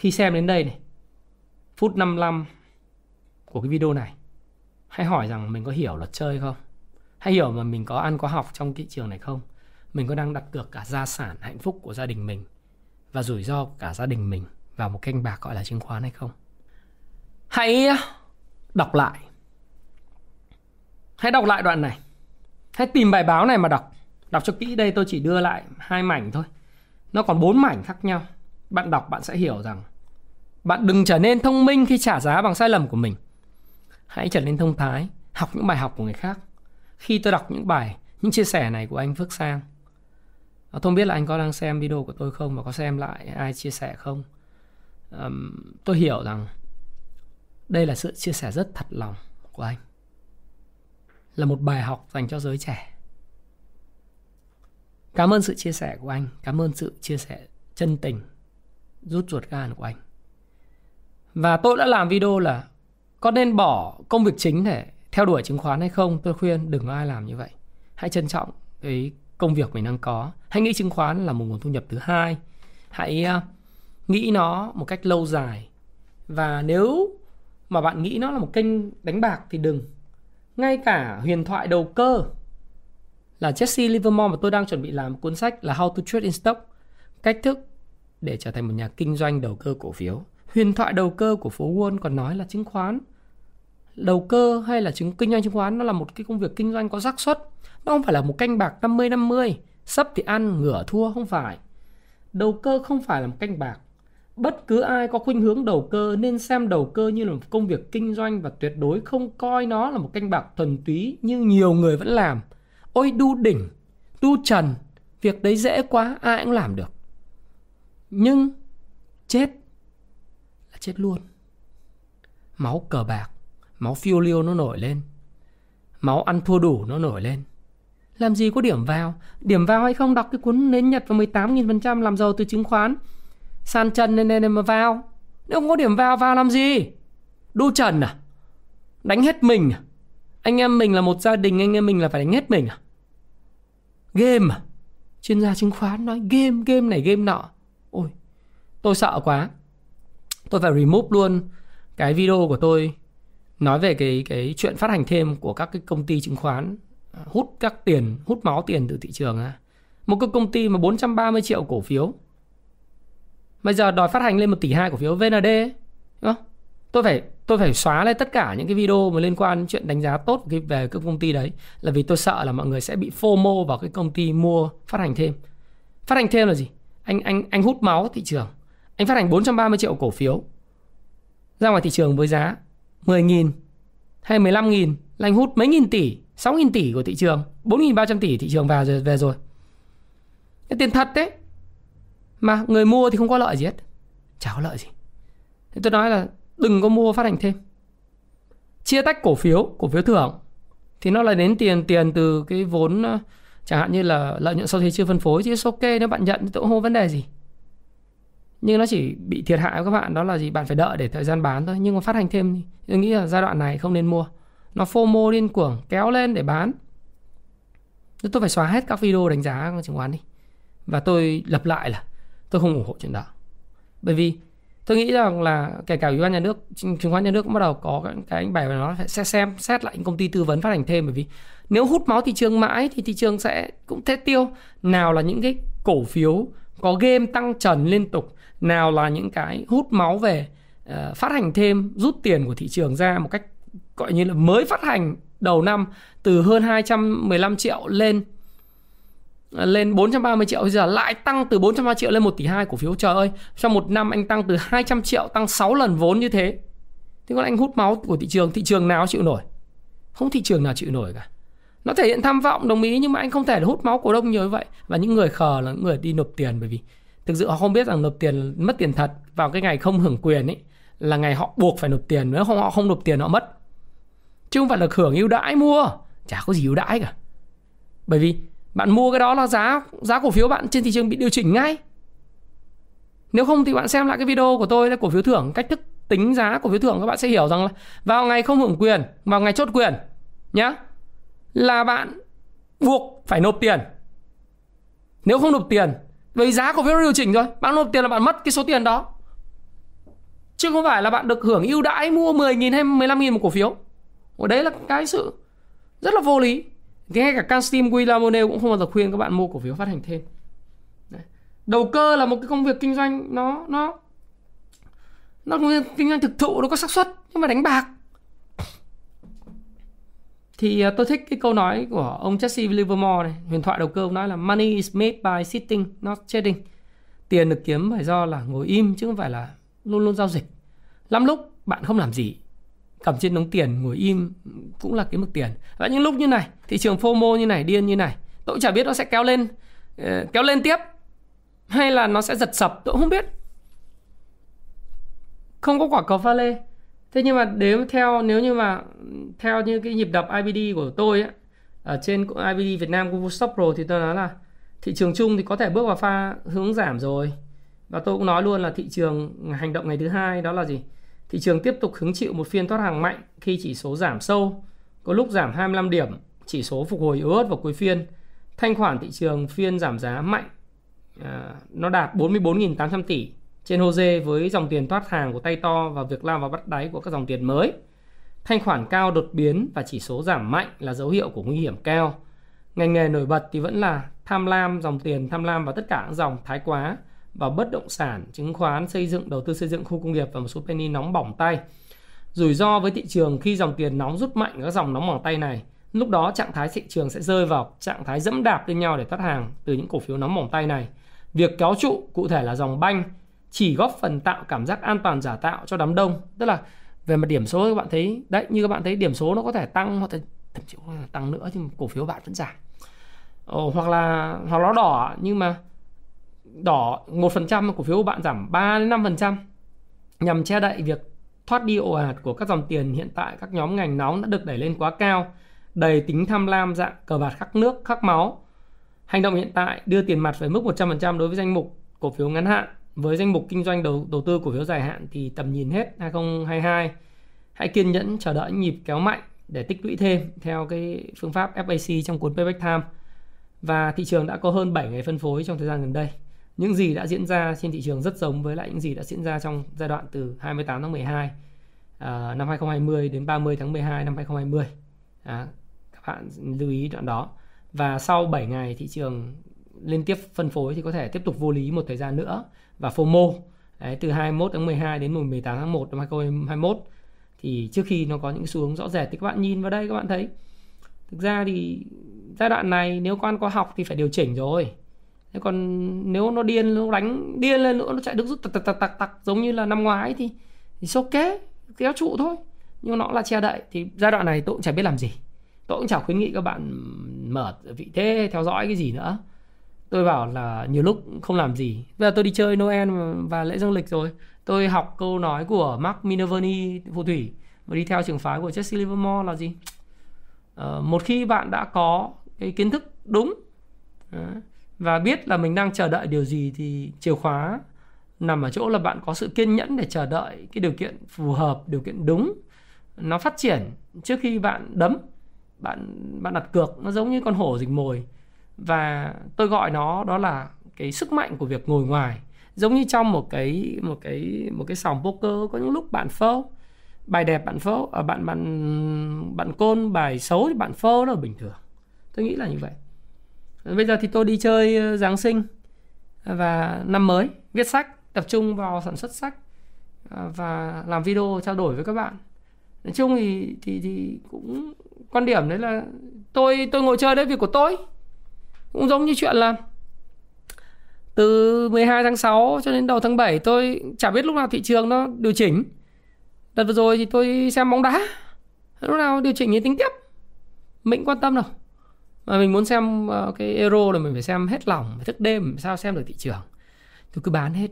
khi xem đến đây này, phút 55 của cái video này, hãy hỏi rằng mình có hiểu luật chơi không? Hãy hiểu mà mình có ăn, có học trong thị trường này không? Mình có đang đặt cược cả gia sản hạnh phúc của gia đình mình và rủi ro của cả gia đình mình vào một kênh bạc gọi là chứng khoán hay không? Hãy đọc lại. Hãy đọc lại đoạn này. Hãy tìm bài báo này mà đọc. Đọc cho kỹ. Đây, tôi chỉ đưa lại hai mảnh thôi. Nó còn bốn mảnh khác nhau. Bạn đọc bạn sẽ hiểu rằng bạn đừng trở nên thông minh khi trả giá bằng sai lầm của mình. Hãy trở nên thông thái, học những bài học của người khác khi tôi đọc những bài những chia sẻ này của anh Phước Sang tôi không biết là anh có đang xem video của tôi không và có xem lại ai chia sẻ không? Um, tôi hiểu rằng đây là sự chia sẻ rất thật lòng của anh. Là một bài học dành cho giới trẻ. Cảm ơn sự chia sẻ của anh cảm ơn sự chia sẻ chân tình rút ruột gan của anh. Và tôi đã làm video là có nên bỏ công việc chính để theo đuổi chứng khoán hay không, tôi khuyên đừng có ai làm như vậy. Hãy trân trọng cái công việc mình đang có. Hãy nghĩ chứng khoán là một nguồn thu nhập thứ hai. Hãy à, nghĩ nó một cách lâu dài. Và nếu mà bạn nghĩ nó là một kênh đánh bạc thì đừng. Ngay cả huyền thoại đầu cơ là Jesse Livermore mà tôi đang chuẩn bị làm cuốn sách là How to Trade in Stock. Cách thức để trở thành một nhà kinh doanh đầu cơ cổ phiếu. Huyền thoại đầu cơ của phố Wall còn nói là chứng khoán đầu cơ hay là chứng kinh doanh chứng khoán nó là một cái công việc kinh doanh có xác suất. Nó không phải là một canh bạc 50 50 sấp thì ăn, ngửa, thua, không phải. Đầu cơ không phải là một canh bạc. Bất cứ ai có khuynh hướng đầu cơ nên xem đầu cơ như là một công việc kinh doanh và tuyệt đối không coi nó là một canh bạc thuần túy như nhiều người vẫn làm. Ôi, đu đỉnh, đu trần, việc đấy dễ quá, ai cũng làm được. Nhưng chết là chết luôn. Máu cờ bạc máu phiêu liêu nó nổi lên. Máu ăn thua đủ nó nổi lên. Làm gì có điểm vào? Điểm vào hay không? Đọc cái cuốn nến nhật và 18.000% làm giàu từ chứng khoán. San chân nên nên mà vào. Nếu không có điểm vào vào làm gì? Đu trần à? Đánh hết mình à? Anh em mình là một gia đình, anh em mình là phải đánh hết mình à? Game à? Chuyên gia chứng khoán nói, game game này, game nọ. Ôi, tôi sợ quá. Tôi phải remove luôn cái video của tôi nói về cái cái chuyện phát hành thêm của các cái công ty chứng khoán à, hút các tiền, hút máu tiền từ thị trường à. một cái công ty mà 430 triệu cổ phiếu. Bây giờ đòi phát hành lên 1 tỷ 2 cổ phiếu VND đúng không? tôi phải tôi phải xóa lên tất cả những cái video mà liên quan đến chuyện đánh giá tốt về cái công ty đấy, là vì tôi sợ là mọi người sẽ bị FOMO vào cái công ty mua, phát hành thêm. Phát hành thêm là gì? Anh anh anh hút máu thị trường. Anh phát hành 430 triệu cổ phiếu ra ngoài thị trường với giá. 10.000 hay 15.000 là anh hút mấy nghìn tỷ 6.000 tỷ của thị trường 4.300 tỷ thị trường vào rồi, về rồi. Cái tiền thật đấy. Mà người mua thì không có lợi gì hết. Chả có lợi gì. Thế tôi nói là đừng có mua phát hành thêm. Chia tách cổ phiếu cổ phiếu thưởng, thì nó là đến tiền tiền từ cái vốn ờ, chẳng hạn như là lợi nhuận sau thuế chưa phân phối chứ ok, nếu bạn nhận thì tôi cũng không có vấn đề gì nhưng nó chỉ bị thiệt hại của các bạn đó là gì? Bạn phải đợi để thời gian bán thôi nhưng mà phát hành thêm thì tôi nghĩ là giai đoạn này không nên mua. Nó fomo điên cuồng kéo lên để bán. Tôi phải xóa hết các video đánh giá chứng khoán đi. Và tôi lập lại là tôi không ủng hộ chuyện đó. Bởi vì tôi nghĩ rằng là kể cả ủy ban nhà nước chứng khoán nhà nước cũng bắt đầu có cái, cái bài mà nó sẽ xem xét lại những công ty tư vấn phát hành thêm. Bởi vì nếu hút máu thị trường mãi thì thị trường sẽ cũng thế tiêu. Nào là những cái cổ phiếu có game tăng trần liên tục nào là những cái hút máu về uh, phát hành thêm rút tiền của thị trường ra một cách gọi như là mới phát hành đầu năm từ hơn 215 triệu lên ờ, lên 430 triệu. Bây giờ lại tăng từ 430 triệu lên 1 tỷ 2 cổ phiếu. Trời ơi trong một năm anh tăng từ 200 triệu tăng 6 lần vốn như thế. Thế còn anh hút máu của thị trường thị trường nào chịu nổi? Không thị trường nào chịu nổi cả. Nó thể hiện tham vọng đồng ý nhưng mà anh không thể hút máu cổ đông nhiều như vậy. Và những người khờ là những người đi nộp tiền bởi vì thực sự họ không biết rằng nộp tiền, mất tiền thật vào cái ngày không hưởng quyền ấy là ngày họ buộc phải nộp tiền. Nếu không, họ không nộp tiền, họ mất. Chứ không phải là hưởng ưu đãi mua. Chả có gì ưu đãi cả. Bởi vì bạn mua cái đó là giá giá cổ phiếu bạn trên thị trường bị điều chỉnh ngay. Nếu không thì bạn xem lại cái video của tôi là cổ phiếu thưởng, cách thức tính giá cổ phiếu thưởng các bạn sẽ hiểu rằng là vào ngày không hưởng quyền, vào ngày chốt quyền nhá, là bạn buộc phải nộp tiền. Nếu không nộp tiền vì giá cổ phiếu điều chỉnh rồi. Bạn nộp tiền là bạn mất cái số tiền đó. Chứ không phải là bạn được hưởng ưu đãi mua 10.000 hay 15.000 một cổ phiếu. Ở đấy là cái sự rất là vô lý. Thì ngay cả Castim Guillamone cũng không bao giờ khuyên các bạn mua cổ phiếu phát hành thêm. Đấy. đầu cơ là một cái công việc kinh doanh nó nó nó kinh doanh thực thụ, nó có xác suất. Nhưng mà đánh bạc thì à, tôi thích cái câu nói của ông Jesse Livermore này, huyền thoại đầu cơ, ông nói là, money is made by sitting, not trading tiền được kiếm phải do là ngồi im, chứ không phải là luôn luôn giao dịch. Lắm lúc bạn không làm gì, cầm trên đống tiền, ngồi im cũng là kiếm được tiền. Và những lúc như này, thị trường FOMO như này, điên như này, tôi cũng chả biết nó sẽ kéo lên ờ, kéo lên tiếp, hay là nó sẽ giật sập, tôi cũng không biết. Không có quả cầu pha lê thế nhưng mà nếu theo nếu như mà theo như cái nhịp đập IBD của tôi ấy, ở trên IBD Việt Nam của Stock Pro thì tôi nói là thị trường chung thì có thể bước vào pha hướng giảm rồi. Và tôi cũng nói luôn là thị trường hành động ngày thứ hai đó là gì? Thị trường tiếp tục hứng chịu một phiên thoát hàng mạnh khi chỉ số giảm sâu có lúc giảm 25 điểm chỉ số phục hồi yếu ớt vào cuối phiên. Thanh khoản thị trường phiên giảm giá mạnh à, nó đạt 44.800 tỷ trên HOSE với dòng tiền thoát hàng của tay to và việc lao vào bắt đáy của các dòng tiền mới. Thanh khoản cao đột biến và chỉ số giảm mạnh là dấu hiệu của nguy hiểm cao. Ngành nghề nổi bật thì vẫn là tham lam dòng tiền tham lam vào tất cả các dòng thái quá vào bất động sản, chứng khoán, xây dựng, đầu tư xây dựng khu công nghiệp và một số penny nóng bỏng tay. Rủi ro với thị trường khi dòng tiền nóng rút mạnh các dòng nóng bỏng tay này, lúc đó trạng thái thị trường sẽ rơi vào trạng thái dẫm đạp lên nhau để thoát hàng từ những cổ phiếu nóng bỏng tay này. Việc kéo trụ cụ thể là dòng banh chỉ góp phần tạo cảm giác an toàn giả tạo cho đám đông. Tức là về mặt điểm số các bạn thấy đấy như các bạn thấy điểm số nó có thể tăng hoặc thậm chí tăng nữa nhưng cổ phiếu bạn vẫn giảm. Ồ, hoặc là hoặc nó đỏ nhưng mà đỏ một phần trăm cổ phiếu của bạn giảm 3 đến 5 phần trăm nhằm che đậy việc thoát đi ồ ạt của các dòng tiền hiện tại các nhóm ngành nóng đã được đẩy lên quá cao đầy tính tham lam dạng cờ bạc khắc nước khắc máu. Hành động hiện tại đưa tiền mặt về mức 100% đối với danh mục cổ phiếu ngắn hạn với danh mục kinh doanh đầu đầu tư cổ phiếu dài hạn thì tầm nhìn hết 2022 hãy kiên nhẫn chờ đợi nhịp kéo mạnh để tích lũy thêm theo cái phương pháp FAC trong cuốn Payback Time và thị trường đã có hơn 7 ngày phân phối trong thời gian gần đây. Những gì đã diễn ra trên thị trường rất giống với lại những gì đã diễn ra trong giai đoạn từ 28 tháng 12 à, năm 2020 đến 30 tháng 12 năm 2020. À, các bạn lưu ý đoạn đó. Và sau 7 ngày thị trường liên tiếp phân phối thì có thể tiếp tục vô lý một thời gian nữa và FOMO. Đấy, từ 21 tháng 12 đến 18 tháng 1 năm 2021 thì trước khi nó có những xu hướng rõ rệt thì các bạn nhìn vào đây các bạn thấy. Thực ra thì giai đoạn này nếu con có học thì phải điều chỉnh rồi. Thế còn nếu nó điên nó đánh điên lên nữa nó chạy được rút tặc tặc tặc tặc giống như là năm ngoái thì thì ok kéo trụ thôi. Nhưng nó là che đậy. Thì giai đoạn này tôi cũng chả biết làm gì. Tôi cũng chả khuyến nghị các bạn mở vị thế theo dõi cái gì nữa tôi bảo là nhiều lúc không làm gì. Bây giờ tôi đi chơi Noel và lễ dương lịch rồi. Tôi học câu nói của Mark Minervini, phù thủy, và đi theo trường phái của Jesse Livermore là gì? Ờ, một khi bạn đã có cái kiến thức đúng và biết là mình đang chờ đợi điều gì thì chìa khóa nằm ở chỗ là bạn có sự kiên nhẫn để chờ đợi cái điều kiện phù hợp, điều kiện đúng. Nó phát triển trước khi bạn đấm, bạn bạn đặt cược, nó giống như con hổ dịch mồi và tôi gọi nó, đó là cái sức mạnh của việc ngồi ngoài. Giống như trong một cái một cái một cái sòng poker có những lúc bạn phơ bài đẹp bạn phơ ở à, bạn bạn bạn côn bài xấu thì bạn phơ là bình thường. Tôi nghĩ là như vậy. Bây giờ thì tôi đi chơi ờ, giáng sinh à, và năm mới, viết sách, tập trung vào sản xuất sách à, và làm video trao đổi với các bạn. Nói chung thì thì thì cũng quan điểm đấy là tôi tôi ngồi chơi đấy việc của tôi cũng giống như chuyện là từ 12 tháng 6 cho đến đầu tháng 7 tôi chả biết lúc nào thị trường nó điều chỉnh. Đợt vừa rồi thì tôi xem bóng đá. Lúc nào điều chỉnh thì tính tiếp. Mình quan tâm đâu. Mà mình muốn xem ờ, cái euro là mình phải xem hết lòng, phải thức đêm sao xem được thị trường. Tôi cứ bán hết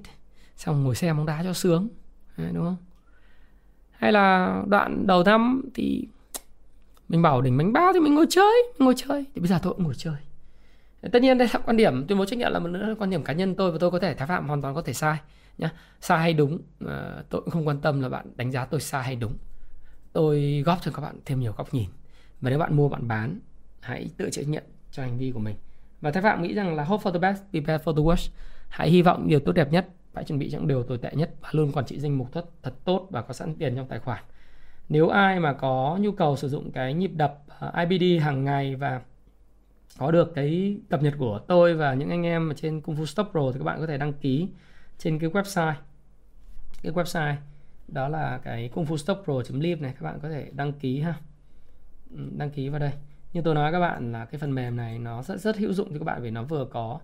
xong ngồi xem bóng đá cho sướng. Đúng không? Hay là đoạn đầu năm thì mình bảo đỉnh bánh bao thì mình ngồi chơi, mình ngồi chơi. Thì bây giờ tôi cũng ngồi chơi tất nhiên đây là quan điểm tuyên bố trách nhiệm là một nữa quan điểm cá nhân tôi và tôi có thể thái phạm hoàn toàn có thể sai nhá. Sai hay đúng à, tôi cũng không quan tâm là bạn đánh giá tôi sai hay đúng. Tôi góp cho các bạn thêm nhiều góc nhìn. Và nếu bạn mua bạn bán hãy tự chịu trách nhiệm cho hành vi của mình. Và thái phạm nghĩ rằng là hope for the best prepare for the worst. Hãy hy vọng điều tốt đẹp nhất phải chuẩn bị những điều tồi tệ nhất và luôn quản trị danh mục thật thật tốt và có sẵn tiền trong tài khoản. Nếu ai mà có nhu cầu sử dụng cái nhịp đập ờ, IBD hàng ngày và có được cái cập nhật của tôi và những anh em ở trên Kung Fu Stop Pro thì các bạn có thể đăng ký trên cái website. Cái website đó là cái kung fu stop pro.live này các bạn có thể đăng ký ha. Ừ, đăng ký vào đây. Như tôi nói các bạn là cái phần mềm này nó rất rất hữu dụng cho các bạn vì nó vừa có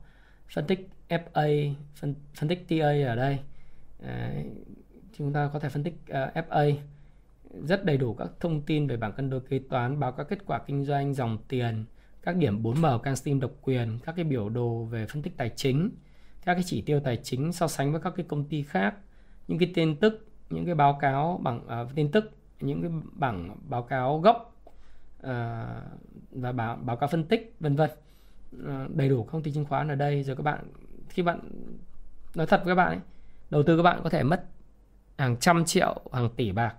phân tích FA phân, phân tích TA ở đây. Đấy, chúng ta có thể phân tích ờ, uh, FA rất đầy đủ các thông tin về bảng cân đối kế toán, báo các kết quả kinh doanh, dòng tiền, các điểm 4M can Steam độc quyền, các cái biểu đồ về phân tích tài chính, các cái chỉ tiêu tài chính so sánh với các cái công ty khác, những cái tin tức, những cái báo cáo bằng uh, tin tức, những cái bảng báo cáo gốc uh, và báo báo cáo phân tích vân vân. Uh, đầy đủ công ty chứng khoán ở đây. Rồi các bạn khi bạn nói thật với các bạn ấy, đầu tư các bạn có thể mất hàng trăm triệu hàng tỷ bạc.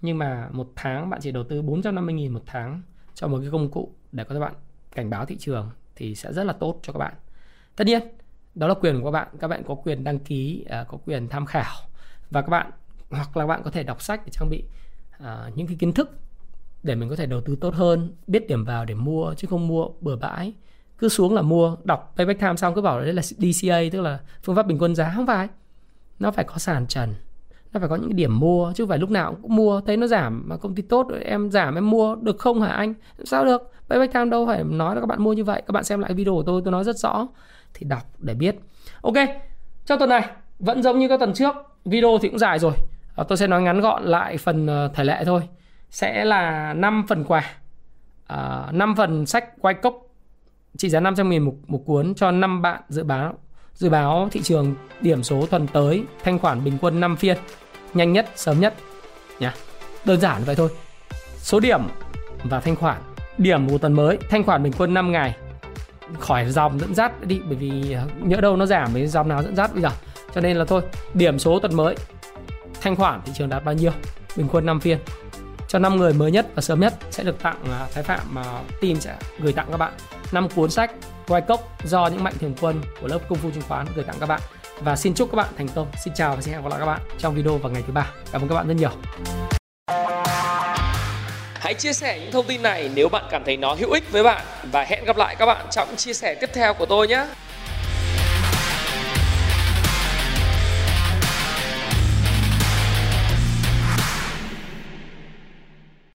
Nhưng mà một tháng bạn chỉ đầu tư 450.000 một tháng cho một cái công cụ để có các bạn cảnh báo thị trường thì sẽ rất là tốt cho các bạn. Tất nhiên, đó là quyền của các bạn. Các bạn có quyền đăng ký à, có quyền tham khảo và các bạn, hoặc là bạn có thể đọc sách để trang bị à, những cái kiến thức để mình có thể đầu tư tốt hơn, biết điểm vào để mua chứ không mua bừa bãi. Cứ xuống là mua, đọc payback time xong cứ bảo đấy là DCA tức là phương pháp bình quân giá không phải. Nó phải có sàn trần nó phải có những điểm mua chứ không phải lúc nào cũng mua thấy nó giảm mà công ty tốt em giảm em mua được không hả anh? Sao được? Payback time đâu phải nói là các bạn mua như vậy. Các bạn xem lại video của tôi tôi nói rất rõ. Thì đọc để biết. Ok trong tuần này vẫn giống như các tuần trước video thì cũng dài rồi. Ờ, tôi sẽ nói ngắn gọn lại phần ờ, thể lệ thôi. Sẽ là 5 phần quà. Ờ, à, 5 phần sách quay cốc. Trị giá 500 nghìn một, một cuốn cho 5 bạn dự báo dự báo thị trường điểm số tuần tới. Thanh khoản bình quân 5 phiên nhanh nhất, sớm nhất. Nhá đơn giản vậy thôi. Số điểm và thanh khoản. Điểm một tuần mới, thanh khoản bình quân 5 ngày. Khỏi dòng dẫn dắt đi, bởi vì nhỡ đâu nó giảm với dòng nào dẫn dắt bây giờ? Cho nên là thôi, điểm số tuần mới, thanh khoản thị trường đạt bao nhiêu? Bình quân 5 phiên. Cho 5 người mới nhất và sớm nhất sẽ được tặng à, Thái Phạm mà team sẽ gửi tặng các bạn 5 cuốn sách quay cốc do những mạnh thường quân của lớp công phu chứng khoán gửi tặng các bạn và xin chúc các bạn thành công. Xin chào và xin hẹn gặp lại các bạn trong video vào ngày thứ ba. Cảm ơn các bạn rất nhiều. Hãy chia sẻ những thông tin này nếu bạn cảm thấy nó hữu ích với bạn. Và hẹn gặp lại các bạn trong chia sẻ tiếp theo của tôi nhé.